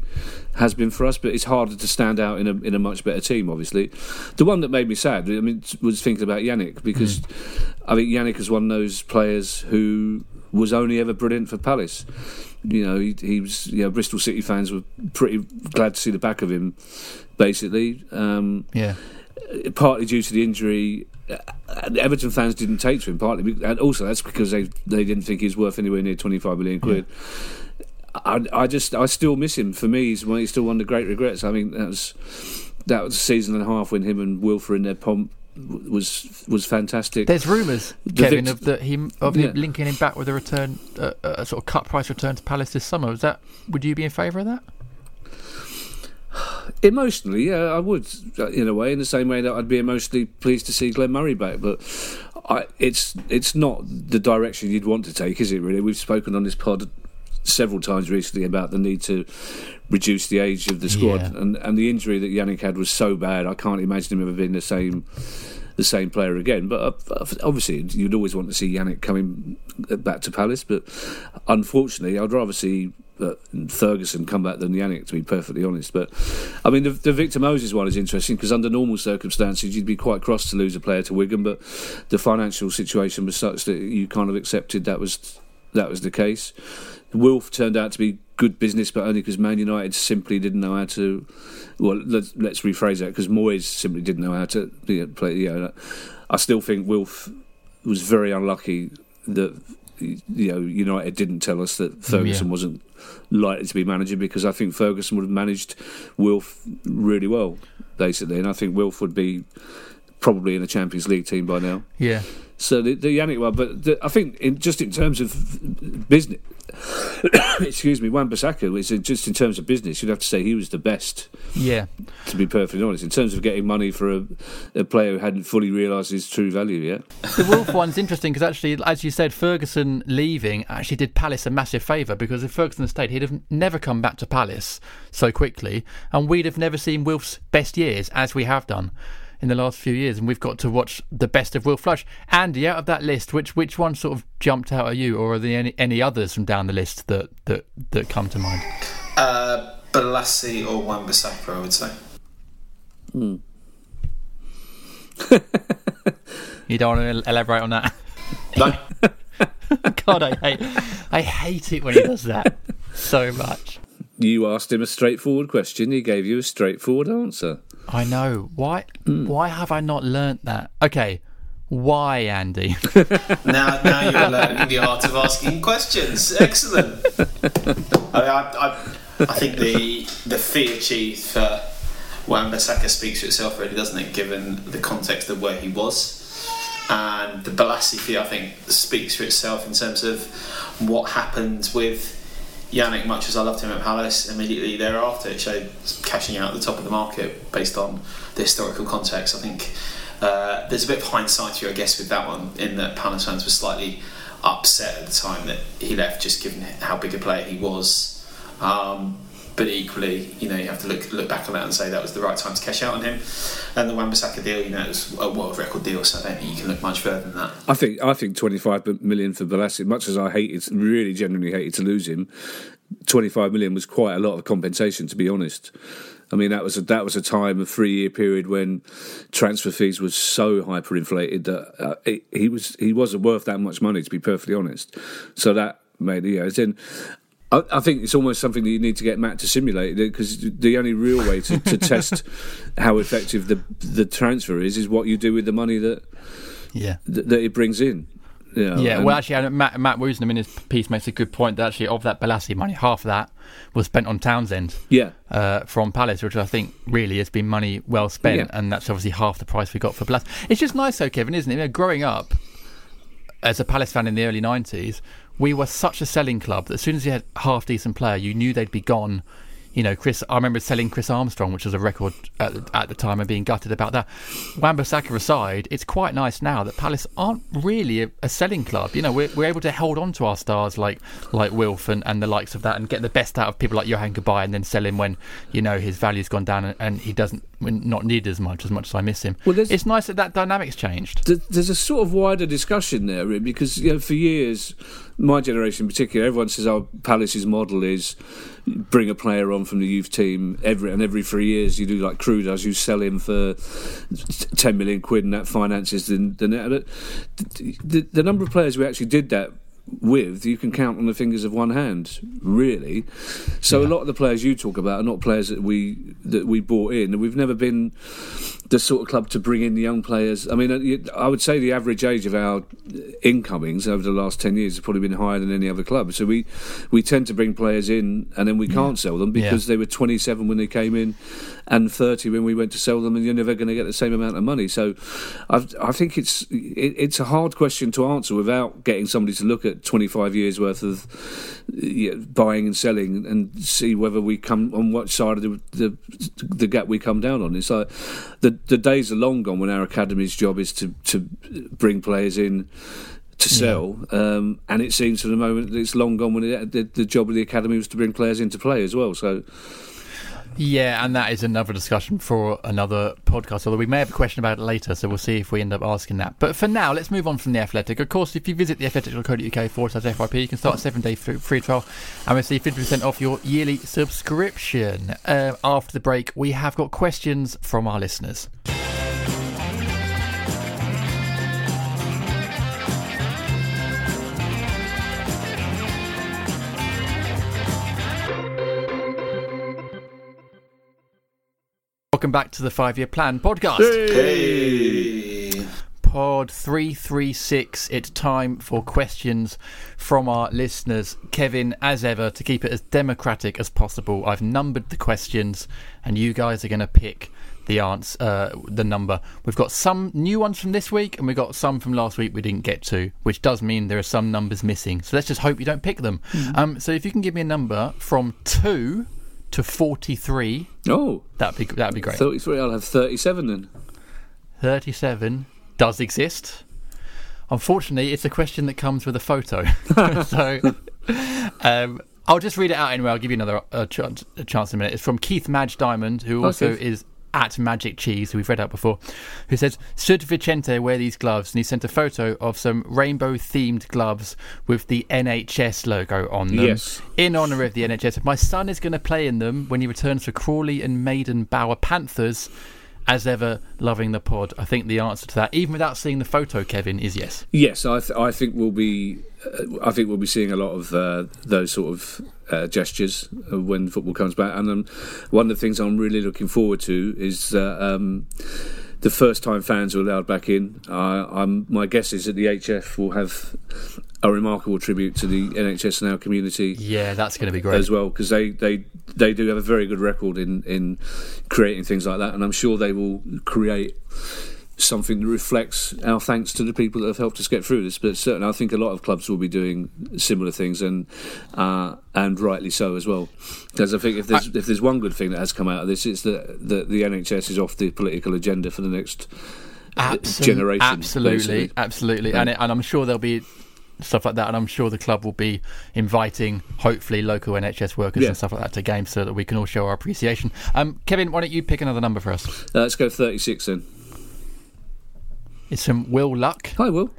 has been for us, but it's harder to stand out in a in a much better team. Obviously, the one that made me sad, I mean, was thinking about Yannick because mm. I think Yannick is one of those players who was only ever brilliant for Palace. You know, he, he was. You know, Bristol City fans were pretty glad to see the back of him. Basically, um, Yeah. partly due to the injury. uh, Everton fans didn't take to him partly, and also that's because they they didn't think he was worth anywhere near twenty five million quid. I, I just I still miss him. For me, he's, he's still one of the great regrets. I mean, that was that was a season and a half when him and Wilf were in their pomp was was fantastic. There's rumours, Kevin, vict- of the him of Yeah. him linking him back with a return, uh, a sort of cut price return to Palace this summer. Is that? Would you be in favour of that? (sighs) Emotionally, yeah, I would, uh, in a way, in the same way that I'd be emotionally pleased to see Glenn Murray back. But I, it's it's not the direction you'd want to take, is it? Really, we've spoken on this pod several times recently about the need to reduce the age of the squad, Yeah. and and the injury that Yannick had was so bad. I can't imagine him ever being the same. The same player again, but uh, obviously you'd always want to see Yannick coming back to Palace. But unfortunately, I'd rather see uh, Ferguson come back than Yannick, to be perfectly honest. But I mean, the, the Victor Moses one is interesting because under normal circumstances, you'd be quite cross to lose a player to Wigan, but the financial situation was such that you kind of accepted that was that was the case. Wolf turned out to be good business, but only because Man United simply didn't know how to. Well, let's, let's rephrase that because Moyes simply didn't know how to you know, play. You know, I still think Wolf was very unlucky that you know United didn't tell us that mm, Ferguson Yeah. wasn't likely to be manager because I think Ferguson would have managed Wilf really well, basically, and I think Wilf would be probably in a Champions League team by now. Yeah. So the, the Yannick one, but the, I think in, just in terms of business, (coughs) excuse me, Wan Bissaka is just in terms of business, you'd have to say he was the best. Yeah. To be perfectly honest, in terms of getting money for a, a player who hadn't fully realised his true value yet. The Wolf one's interesting because actually, as you said, Ferguson leaving actually did Palace a massive favour because if Ferguson had stayed, he'd have never come back to Palace so quickly, and we'd have never seen Wolf's best years as we have done in the last few years. And we've got to watch the best of Will Flush. Andy, out of that list, which which one sort of jumped out at you, or are there any, any others from down the list that that that come to mind? Uh, Bolasie or Wan-Bissaka, I would say. (laughs) You don't want to elaborate on that. No, (laughs) God, I hate I hate it when he does that so much. You asked him a straightforward question, he gave you a straightforward answer. I know. Why Hmm. why have I not learnt that? Okay. Why, Andy? (laughs) now, now you're learning the art of asking questions. Excellent. I, mean, I, I, I think the the fee achieved for Wan-Bissaka speaks for itself, really, doesn't it? Given the context of where he was, and the Bolasie fee, I think, speaks for itself in terms of what happened with Yannick. Much as I loved him at Palace, immediately thereafter, it showed cashing out at the top of the market based on the historical context. I think. Uh, there's a bit of hindsight here, I guess, with that one, in that Palace fans were slightly upset at the time that he left, just given how big a player he was. Um, but equally, you know, you have to look look back on that and say that was the right time to cash out on him. And the Wan-Bissaka deal, you know, it was a world record deal, so I don't think you can look much further than that. I think I think 25 million for Bolasie, much as I hated, really genuinely hated to lose him, 25 million was quite a lot of compensation, to be honest. I mean, that was a, that was a time, a three year period when transfer fees was so hyperinflated that uh, it, he was he wasn't worth that much money, to be perfectly honest. So that made you know, then. I, I think it's almost something that you need to get Matt to simulate because the only real way to, to (laughs) test how effective the the transfer is is what you do with the money that Yeah. that, that it brings in. You know, Yeah, well, actually, Matt, Matt Woosnam in his piece makes a good point that actually, of that Bolasie money, half of that was spent on Townsend yeah, uh, from Palace, which I think really has been money well spent, Yeah. and that's obviously half the price we got for Bolasie. It's just nice, though, Kevin, isn't it? You know, growing up as a Palace fan in the early 90s, we were such a selling club that as soon as you had half decent player, you knew they'd be gone. You know, Chris. I remember selling Chris Armstrong, which was a record at the, at the time, and being gutted about that. Wan-Bissaka aside, it's quite nice now that Palace aren't really a, a selling club. You know, we're, we're able to hold on to our stars like like Wilf and, and the likes of that, and get the best out of people like Yohan Cabaye, and then sell him when you know his value's gone down and, and he doesn't not needed as much as much as I miss him. Well, it's nice that that dynamic's changed. Th- there's a sort of wider discussion there really, because you know, for years, my generation in particular, everyone says, "Oh, Palace's model is bring a player on from the youth team every and every three years you do like Crewe does, you sell him for ten million quid, and that finances the the net." Uh, the, the, the number of players we actually did that with, you can count on the fingers of one hand, really. So a lot of the players you talk about are not players that we that we bought in. We've never been the sort of club to bring in the young players. I mean, uh, I would say the average age of our incomings over the last ten years has probably been higher than any other club. So we we tend to bring players in and then we can't sell them because Yeah. they were 27 when they came in and 30 when we went to sell them, and you're never going to get the same amount of money. So I've, I think it's it, it's a hard question to answer without getting somebody to look at 25 years worth of yeah, buying and selling and see whether we come on what side of the, the the gap we come down on. It's like the the days are long gone when our academy's job is to to bring players in to sell, um, and it seems for the moment that it's long gone when it, the, the job of the academy was to bring players in to play as well. So Yeah, and that is another discussion for another podcast. Although we may have a question about it later, so we'll see if we end up asking that. But for now, let's move on from the Athletic. Of course, if you visit the athletic.co.uk forward slash FYP, you can start a seven day free free trial and receive 50% off your yearly subscription. Uh, after the break, we have got questions from our listeners. Welcome back to the Five Year Plan podcast. Hey. Pod 336. It's time for questions from our listeners. Kevin, as ever, to keep it as democratic as possible, I've numbered the questions and you guys are going to pick the answer, uh, the number. We've got some new ones from this week and we've got some from last week we didn't get to, which does mean there are some numbers missing. So let's just hope you don't pick them. Um, so if you can give me a number from 2 to 43, oh, that'd be, that'd be great. 33. I'll have 37 then. 37 does exist. Unfortunately, it's a question that comes with a photo. (laughs) (laughs) so um, I'll just read it out anyway. I'll give you another uh, chance, a chance in a minute. It's from Keith Madge Diamond, who also Keith. is at Magic Cheese, who we've read out before, who says, Should Vicente wear these gloves? And he sent a photo of some rainbow themed gloves with the NHS logo on them. Yes. In honour of the NHS. My son is going to play in them when he returns for Crawley and Maidenbower Panthers. As ever, loving the pod. I think the answer to that, even without seeing the photo, Kevin, is yes. Yes, I, th- I think we'll be. Uh, I think we'll be seeing a lot of uh, those sort of uh, gestures uh, when football comes back. And um, one of the things I'm really looking forward to is that um, the first time fans are allowed back in. Uh, I'm, my guess is that the HF will have a remarkable tribute to the NHS and our community Yeah, that's going to be great. as well because they, they they do have a very good record in in creating things like that, and I'm sure they will create something that reflects our thanks to the people that have helped us get through this. But certainly, I think a lot of clubs will be doing similar things, and uh, and rightly so as well. Because I think if there's if there's one good thing that has come out of this, it's that that the NHS is off the political agenda for the next Absol- generation. Absolutely, basically. absolutely, Yeah. and it, and I'm sure there'll be stuff like that, and I'm sure the club will be inviting, hopefully, local NHS workers Yeah. and stuff like that to games so that we can all show our appreciation. Um, Kevin, why don't you pick another number for us? Uh, let's go 36 then. It's from Will Luck, Hi, Will.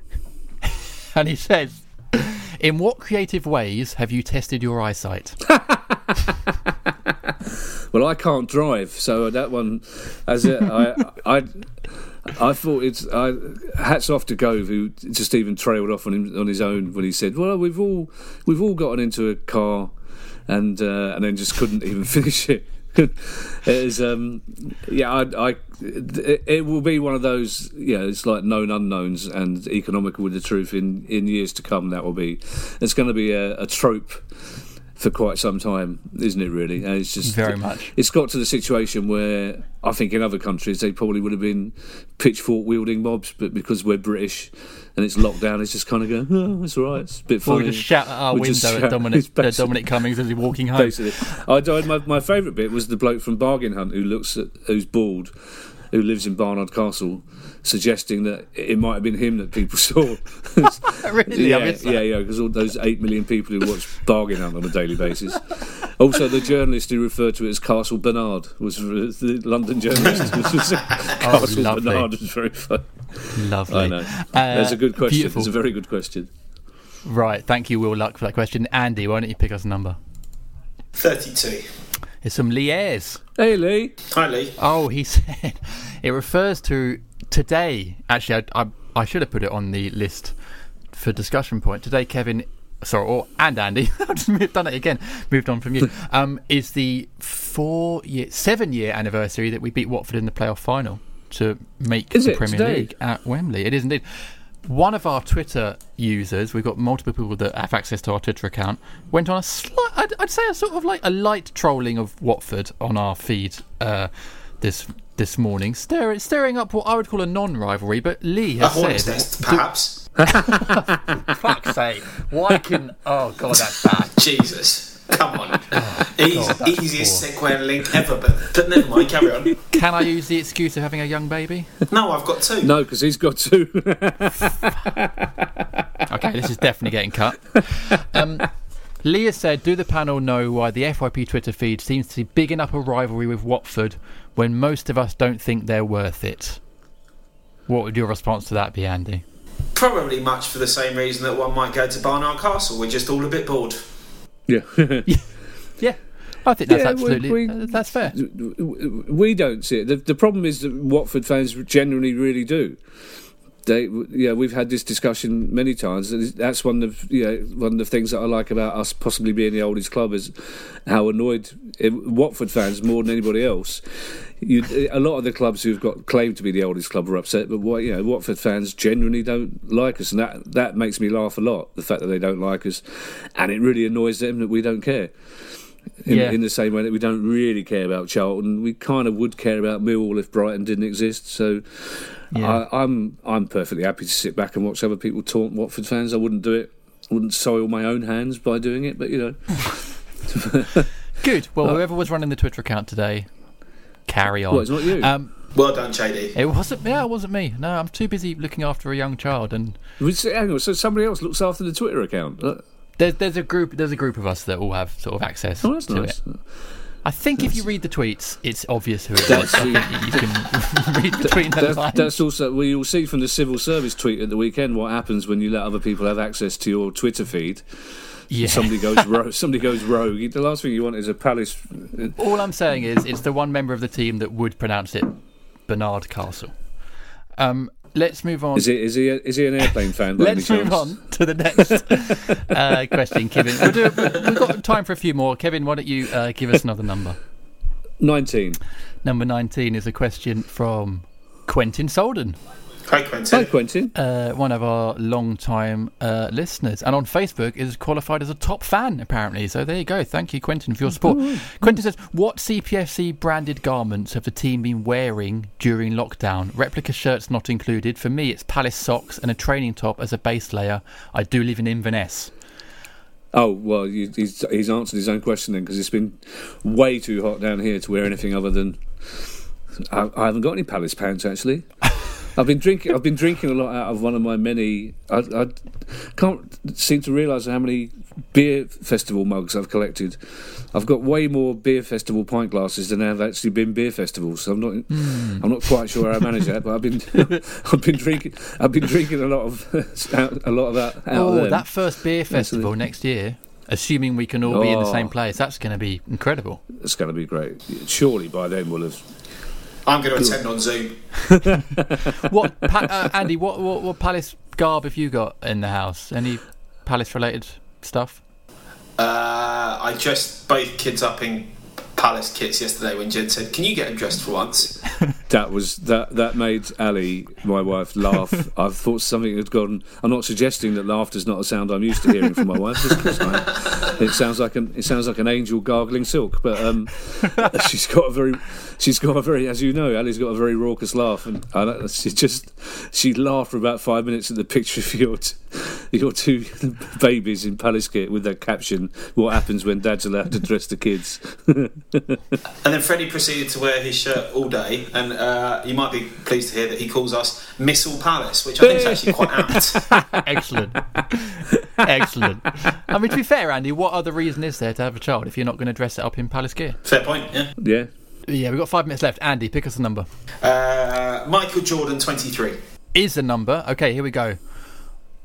(laughs) and he says, "In what creative ways have you tested your eyesight?" (laughs) Well, I can't drive, so that one, as it, I, I, I thought it's. I, hats off to Gove, who just even trailed off on him on his own when he said, "Well, we've all we've all gotten into a car, and uh, and then just couldn't even (laughs) finish it." It is, um, yeah, I, I, it will be one of those. Yeah, it's like known unknowns and economical with the truth in in years to come. That will be. It's going to be a, a trope for quite some time, isn't it? Really, and it's just Very much. It's got to the situation where I think in other countries they probably would have been pitchfork wielding mobs, but because we're British and it's lockdown, it's just kind of going, oh, it's all right. It's a bit Or funny. we just shout at our We window at. Dominic, (laughs) uh, Dominic Cummings as he's walking home. Basically, I died. My, my favourite bit was the bloke from Bargain Hunt who looks at who's bald, who lives in Barnard Castle, suggesting that it might have been him that people (laughs) saw. (laughs) Really? Yeah, missed yeah, yeah. Because all those eight million people who watch Bargain Hunt on a daily basis. Also, the journalist who referred to it as Castle Bernard was the London journalist. was (laughs) Castle Oh, lovely. Bernard was very fun. Lovely. I know. Uh, That's a good question. beautiful. It's a very good question. Right. Thank you, Will Luck, for that question. Andy, why don't you pick us a number? 32. It's from Lee Ayres. Hey, Lee. Hi, Lee. Oh, he (laughs) said it refers to today. Actually, I, I, I should have put it on the list for discussion point. Today, Kevin, sorry, or and Andy, (laughs) I've just moved, done it again. Moved on from you. (laughs) Um, is the four year, seven year anniversary that we beat Watford in the playoff final. to make Is the Premier today? League at Wembley. It is indeed. One of our Twitter users, we've got multiple people that have access to our Twitter account, went on a slight, I'd, I'd say a sort of like a light trolling of Watford on our feed uh, this this morning, stir, stirring up what I would call a non-rivalry. But Lee has hornet's said, nest, perhaps. (laughs) "Fuck's sake, why can? Oh god, that's bad." Jesus, come on. (laughs) Easy, Oh, that's easiest segue and link ever, but, but never mind. Carry on. Can I use the excuse of having a young baby? No, I've got two. No, because he's got two. (laughs) Okay, this is definitely getting cut. Um, Leah said, "Do the panel know why the FYP Twitter feed seems to be bigging up a rivalry with Watford when most of us don't think they're worth it?" What would your response to that be, Andy? Probably much for the same reason that one might go to Barnard Castle. We're just all a bit bored. (laughs) yeah. Yeah, I think that's Yeah, absolutely we- uh, that's fair. we don't see it. The, the problem is that Watford fans generally really do. They, yeah, we've had this discussion many times. That's one of you know, one of the things that I like about us possibly being the oldest club is how annoyed Watford fans more than anybody else. You, a lot of the clubs who've got claimed to be the oldest club are upset, but what you know, Watford fans genuinely don't like us, and that that makes me laugh a lot. The fact that they don't like us, and it really annoys them that we don't care in, Yeah. in the same way that we don't really care about Charlton. We kind of would care about Millwall if Brighton didn't exist. So Yeah. I, I'm I'm perfectly happy to sit back and watch other people taunt Watford fans. I wouldn't do it. Wouldn't soil my own hands by doing it, but you know, (laughs) Good. Well, whoever was running the Twitter account today, carry on. Well, it's not you. Um, Well done, JD. it wasn't. Yeah, it wasn't me. No, I'm too busy looking after a young child, and hang on, so somebody else looks after the Twitter account. Uh, there's there's a group there's a group of us that all have sort of access Oh, that's to nice. it. I think if you read the tweets, it's obvious who it was. That's I the- think you can (laughs) read the lines. that's also well, you'll see from the civil service tweet at the weekend what happens when you let other people have access to your Twitter feed. yeah. Somebody (laughs) goes rogue. Somebody goes rogue. The last thing you want is a palace. All I'm saying is, it's the one member of the team that would pronounce it Bernard Castle. Um, let's move on. Is he? Is he? A, is he an airplane fan? Let's move on to the next uh, question, Kevin. We'll do, we've got time for a few more. Kevin, why don't you uh, give us another number? Nineteen. Number 19 is a question from Quentin Solden, Hi, Hi, Quentin. Quentin. uh, one of our long-time uh, listeners, and on Facebook is qualified as a top fan apparently. So there you go. Thank you, Quentin, for your support. Quentin says, "What CPFC branded garments have the team been wearing during lockdown? Replica shirts not included. For me, it's Palace socks and a training top as a base layer. I do live in Inverness." Oh well, he's he's answered his own question then because it's been way too hot down here to wear anything other than. I, I haven't got any Palace pants actually. I've been drinking. I've been drinking a lot out of one of my many. I, I can't seem to realise how many beer festival mugs I've collected. I've got way more beer festival pint glasses than I've actually been beer festivals. So I'm not. Hmm. I'm not quite sure how I manage that, but I've been. (laughs) I've been drinking. I've been drinking a lot of (laughs) a lot of that out Oh, of that first beer festival next year, assuming we can all be in the Oh. same place, that's going to be incredible. It's going to be great. Surely by then we'll have. I'm going to attend on Zoom. (laughs) What, (laughs) pa- uh, Andy? What, what what Palace garb have you got in the house? Any Palace related stuff? Uh, I dressed both kids up in Palace kits yesterday when Jed said, "Can you get them dressed for once?" (laughs) That was that. That made Ali, my wife, laugh. (laughs) I thought something had gone. I'm not suggesting that laughter's not a sound I'm used to hearing from my wife. (laughs) It sounds like an. It sounds like an angel gargling silk. But um, she's got a very. She's got a very, as you know, Ali's got a very raucous laugh, and I she just she laughed for about five minutes at the picture of (laughs) your two (laughs) babies in Palace kit with that caption: "What happens when Dad's allowed to dress the kids?" (laughs) And then Freddie proceeded to wear his shirt all day, and uh, you might be pleased to hear that he calls us Missile Palace, which I think is actually quite apt. Excellent, excellent. I mean, to be fair, Andy, what other reason is there to have a child if you're not going to dress it up in Palace gear? Fair point, yeah. yeah. Yeah, we've got five minutes left. Andy, pick us a number. Uh, Michael Jordan, 23. is a number. Okay, here we go.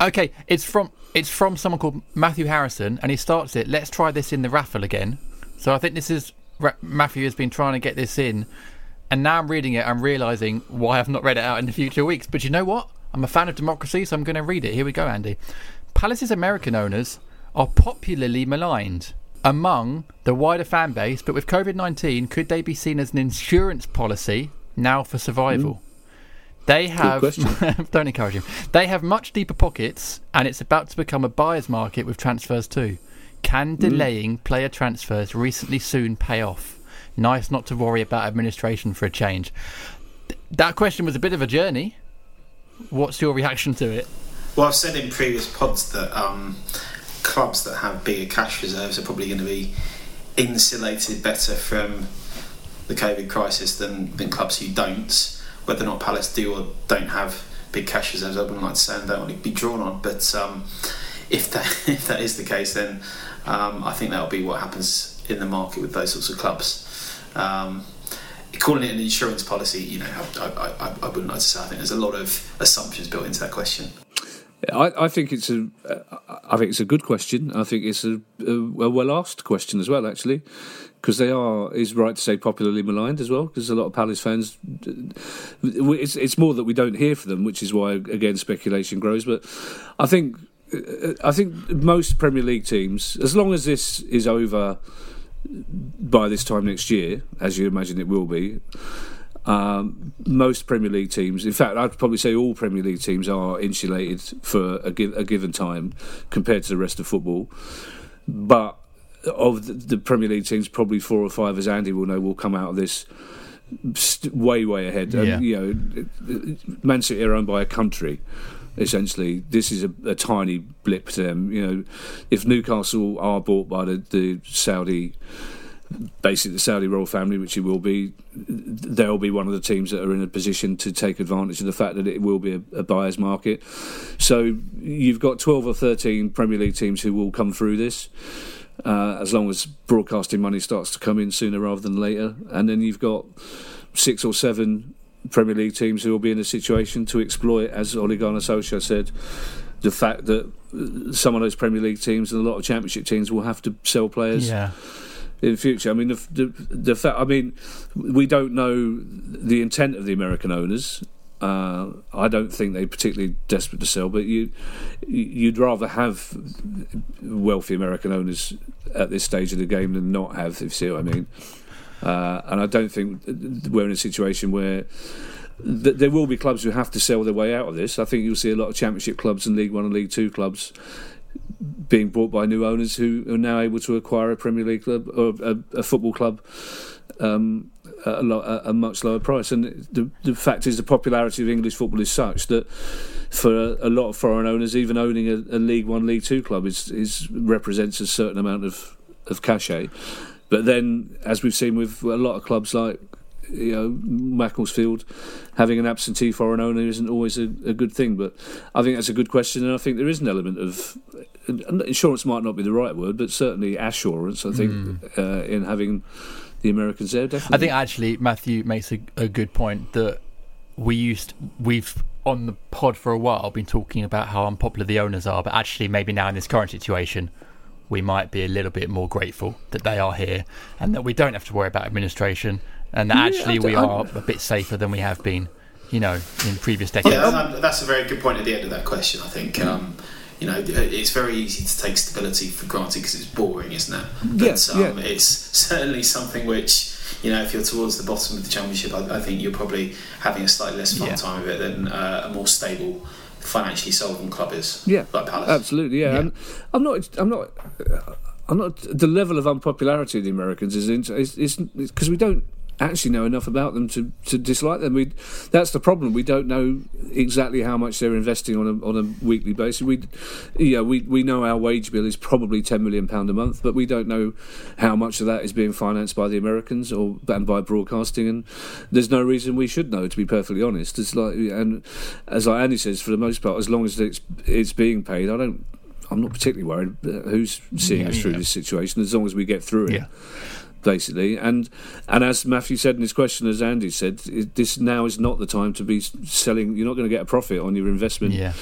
Okay, it's from it's from someone called Matthew Harrison, and he starts it. Let's try this in the raffle again. So I think this is Matthew has been trying to get this in, and now I'm reading it. I'm realizing why I've not read it out in the future weeks. But you know what? I'm a fan of democracy, so I'm going to read it. Here we go, Andy. Palace's American owners are popularly maligned among the wider fan base, but with COVID 19, could they be seen as an insurance policy now for survival? Mm. They have (laughs) don't encourage him. They have much deeper pockets, and it's about to become a buyer's market with transfers too. Can delaying player transfers recently soon pay off? Nice not to worry about administration for a change. Th- That question was a bit of a journey. What's your reaction to it? Well, I've said in previous pods that um, clubs that have bigger cash reserves are probably going to be insulated better from the COVID crisis than, than clubs who don't. Whether or not Palace do or don't have big cash reserves, I wouldn't like to say and don't want to be drawn on. But um, if that (laughs) if that is the case, then um, I think that'll be what happens in the market with those sorts of clubs. Um, calling it an insurance policy, you know, I, I, I, wouldn't like to say. I think there's a lot of assumptions built into that question. I, I think it's a, I think it's a good question. I think it's a, a well asked question as well, actually, because they are is right to say popularly maligned as well. Because a lot of Palace fans, it's it's more that we don't hear from them, which is why again speculation grows. But I think I think most Premier League teams, as long as this is over by this time next year, as you imagine it will be, um, most Premier League teams, in fact, I'd probably say all Premier League teams are insulated for a, gi- a given time compared to the rest of football. But of the, Premier League teams, probably four or five, as Andy will know, will come out of this way, way ahead. Yeah. And, you know, Man City are owned by a country. Essentially, this is a, a tiny blip to them. You know, if Newcastle are bought by the, the Saudi basically the Saudi royal family, which it will be, they'll be one of the teams that are in a position to take advantage of the fact that it will be a, a buyer's market. So you've got 12 or 13 Premier League teams who will come through this. Uh, as long as broadcasting money starts to come in sooner rather than later, and then you've got six or seven Premier League teams who will be in a situation to exploit, as Ole Gunnar said, the fact that uh, some of those Premier League teams and a lot of Championship teams will have to sell players Yeah. in future. I mean, the, the, the fact. I mean, we don't know the intent of the American owners. Uh, I don't think they're particularly desperate to sell, but you you'd rather have wealthy American owners at this stage of the game than not have. If you see what I mean. Uh, and I don't think we're in a situation where th- there will be clubs who have to sell their way out of this. I think you'll see a lot of Championship clubs and League One and League Two clubs being bought by new owners who are now able to acquire a Premier League club or a, a football club um, a, lo- a much lower price. And the, the fact is, the popularity of English football is such that for a, a lot of foreign owners, even owning a, a League One, League Two club is, is represents a certain amount of of cachet. But then, as we've seen with a lot of clubs like you know Macclesfield, having an absentee foreign owner isn't always a, a good thing. But I think that's a good question, and I think there is an element of insurance might not be the right word, but certainly assurance. I think uh, in having the Americans there, definitely. I think actually Matthew makes a, a good point that we used we've on the pod for a while been talking about how unpopular the owners are, but actually maybe now in this current situation we might be a little bit more grateful that they are here and that we don't have to worry about administration and that Yeah, actually we don't- are a bit safer than we have been, you know, in previous decades. Yeah, that's a very good point at the end of that question. I think um, you know it's very easy to take stability for granted because it's boring, isn't it? But Yes, um, yeah. it's certainly something which you know if you're towards the bottom of the championship, I, I think you're probably having a slightly less fun Yeah. time of it than uh, a more stable, financially solvent club is. Yeah, like Palace. absolutely. Yeah, Yeah. I'm not. I'm not. I'm not. The level of unpopularity of the Americans is because we don't actually know enough about them to, to dislike them. We that's the problem. We don't know exactly how much they're investing on a on a weekly basis. We, yeah, we we know our wage bill is probably ten million pound a month, but we don't know how much of that is being financed by the Americans or and by broadcasting. And there's no reason we should know. To be perfectly honest, it's like and as like Andy says, for the most part, as long as it's it's being paid, I don't. I'm not particularly worried who's seeing Yeah, us through yeah. this situation, as long as we get through it Yeah. Basically. And and as Matthew said in his question, as Andy said, this now is not the time to be selling. You're not going to get a profit on your investment Yeah.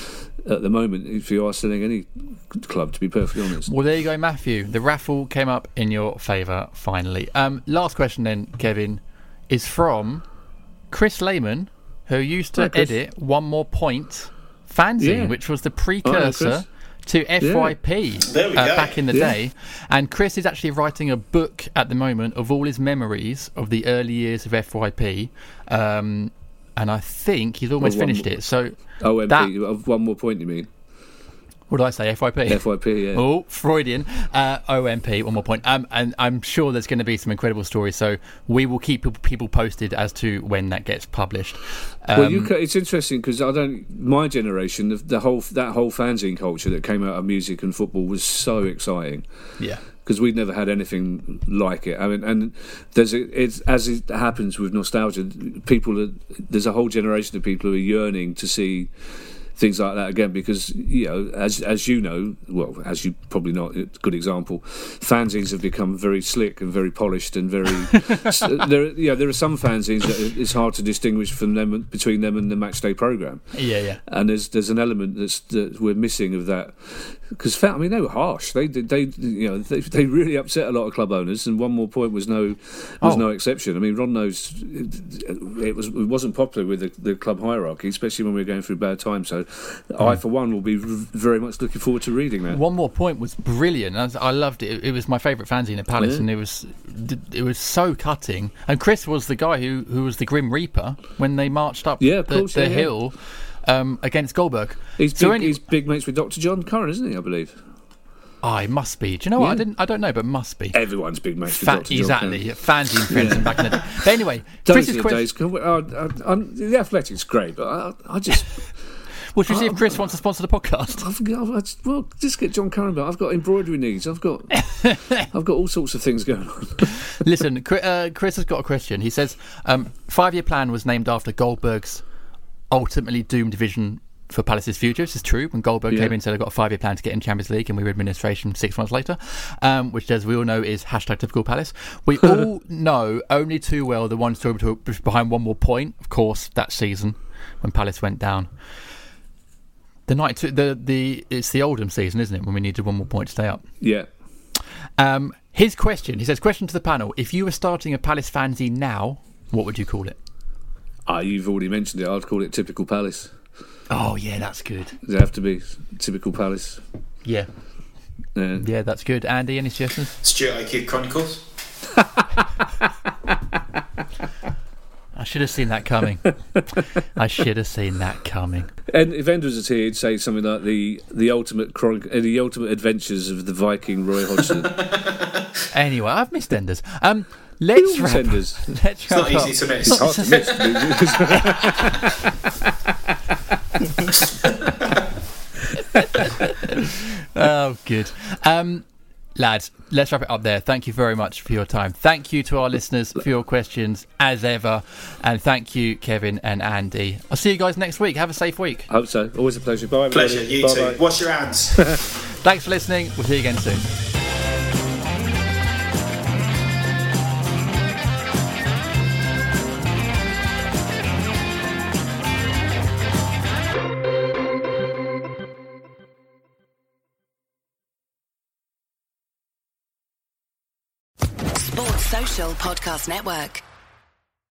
at the moment if you are selling any club. To be perfectly honest. Well, there you go, Matthew. The raffle came up in your favour finally. Um, last question then, Kevin, is from Chris Lehman, who used to Hi, edit One More Point fanzine, Yeah. which was the Chris. precursor to FYP we uh, back in the Yeah. day. And Chris is actually writing a book at the moment of all his memories of the early years of FYP. Um, and I think he's almost Well, finished more. it. So OMP. That- One more point, you mean? What did I say? FYP. FYP, yeah. Oh, Freudian. Uh, OMP, one more point. Um, and I'm sure there's going to be some incredible stories, so we will keep people- posted as to when that gets published. Um, well, you it's interesting because I don't. My generation, the, the whole that whole fanzine culture that came out of music and football was so exciting. yeah. because we'd never had anything like it. I mean, and there's a, it's as it happens with nostalgia. People, are, there's a whole generation of people who are yearning to see things like that again because you know, as as you know, well, as you probably know, a good example, fanzines have become very slick and very polished and very. (laughs) there, yeah, there are some fanzines that it's hard to distinguish from them between them and the matchday program Yeah, yeah. and there's there's an element that's that we're missing of that because I mean they were harsh. They did they you know they, they really upset a lot of club owners, and one more point was no was Oh. no exception. I mean Ron knows it, it was it wasn't popular with the, the club hierarchy, especially when we were going through bad times. So I mm. for one will be very much looking forward to reading that. One more point was brilliant. I, I loved it. It was my favourite fanzine at Palace, Yeah. and it was it was so cutting. And Chris was the guy who, who was the Grim Reaper when they marched up Yeah, the, course, the yeah, yeah. Um, against Goldberg. He's So big, any- he's big mates with Dr. John Curran, isn't he? I believe Oh, it must be. Do you know what? I didn't. I don't know, but must be. everyone's big mates with Fa- Dr. John exactly. Fanzine friends back in the day. But anyway, (laughs) Chris's question. days. We- I- I- I'm- the athletics great, but I, I just Well, should we see if Chris wants to sponsor the podcast? I've got, I've, well, just get John Curran back. I've got embroidery needs. I've got, (laughs) I've got all sorts of things going on. Listen, Chri- uh, Chris has got a question. He says, um, five-year plan was named after Goldberg's ultimately doomed vision for Palace's future. This is true. When Goldberg Yeah. came in and said, I've got a five-year plan to get in Champions League, and we were administration six months later, um, which, as we all know, is hashtag typical Palace. We (laughs) all know only too well the one story to- behind one more point, of course, that season when Palace went down. The night, the the it's the Oldham season, isn't it? When we needed one more point to stay up. Yeah. Um, his question, he says, question to the panel: If you were starting a Palace fanzine now, what would you call it? Ah, you've already mentioned it. I'd call it typical Palace. Oh yeah, that's good. Does it have to be typical Palace? Yeah, Yeah. yeah, that's good. Andy, any suggestions? Stuart O'Keefe Chronicles. (laughs) I should have seen that coming. I should have seen that coming. And if Ender was here, he'd say something like the the ultimate chron- uh, the ultimate adventures of the Viking Roy Hodgson. (laughs) Anyway, I've missed Enders. Um, let's Who wrap. Enders? Let's It's not up. easy to miss. It's hard to miss. (laughs) Oh, good. Um, lads, let's wrap it up there. Thank you very much for your time. Thank you to our listeners for your questions, as ever. And thank you, Kevin and Andy. I'll see you guys next week. Have a safe week. I Hope so. Always a pleasure. Bye. everybody. Pleasure, you Bye-bye. too. Wash your hands. (laughs) Thanks for listening. We'll see you again soon. Podcast Network.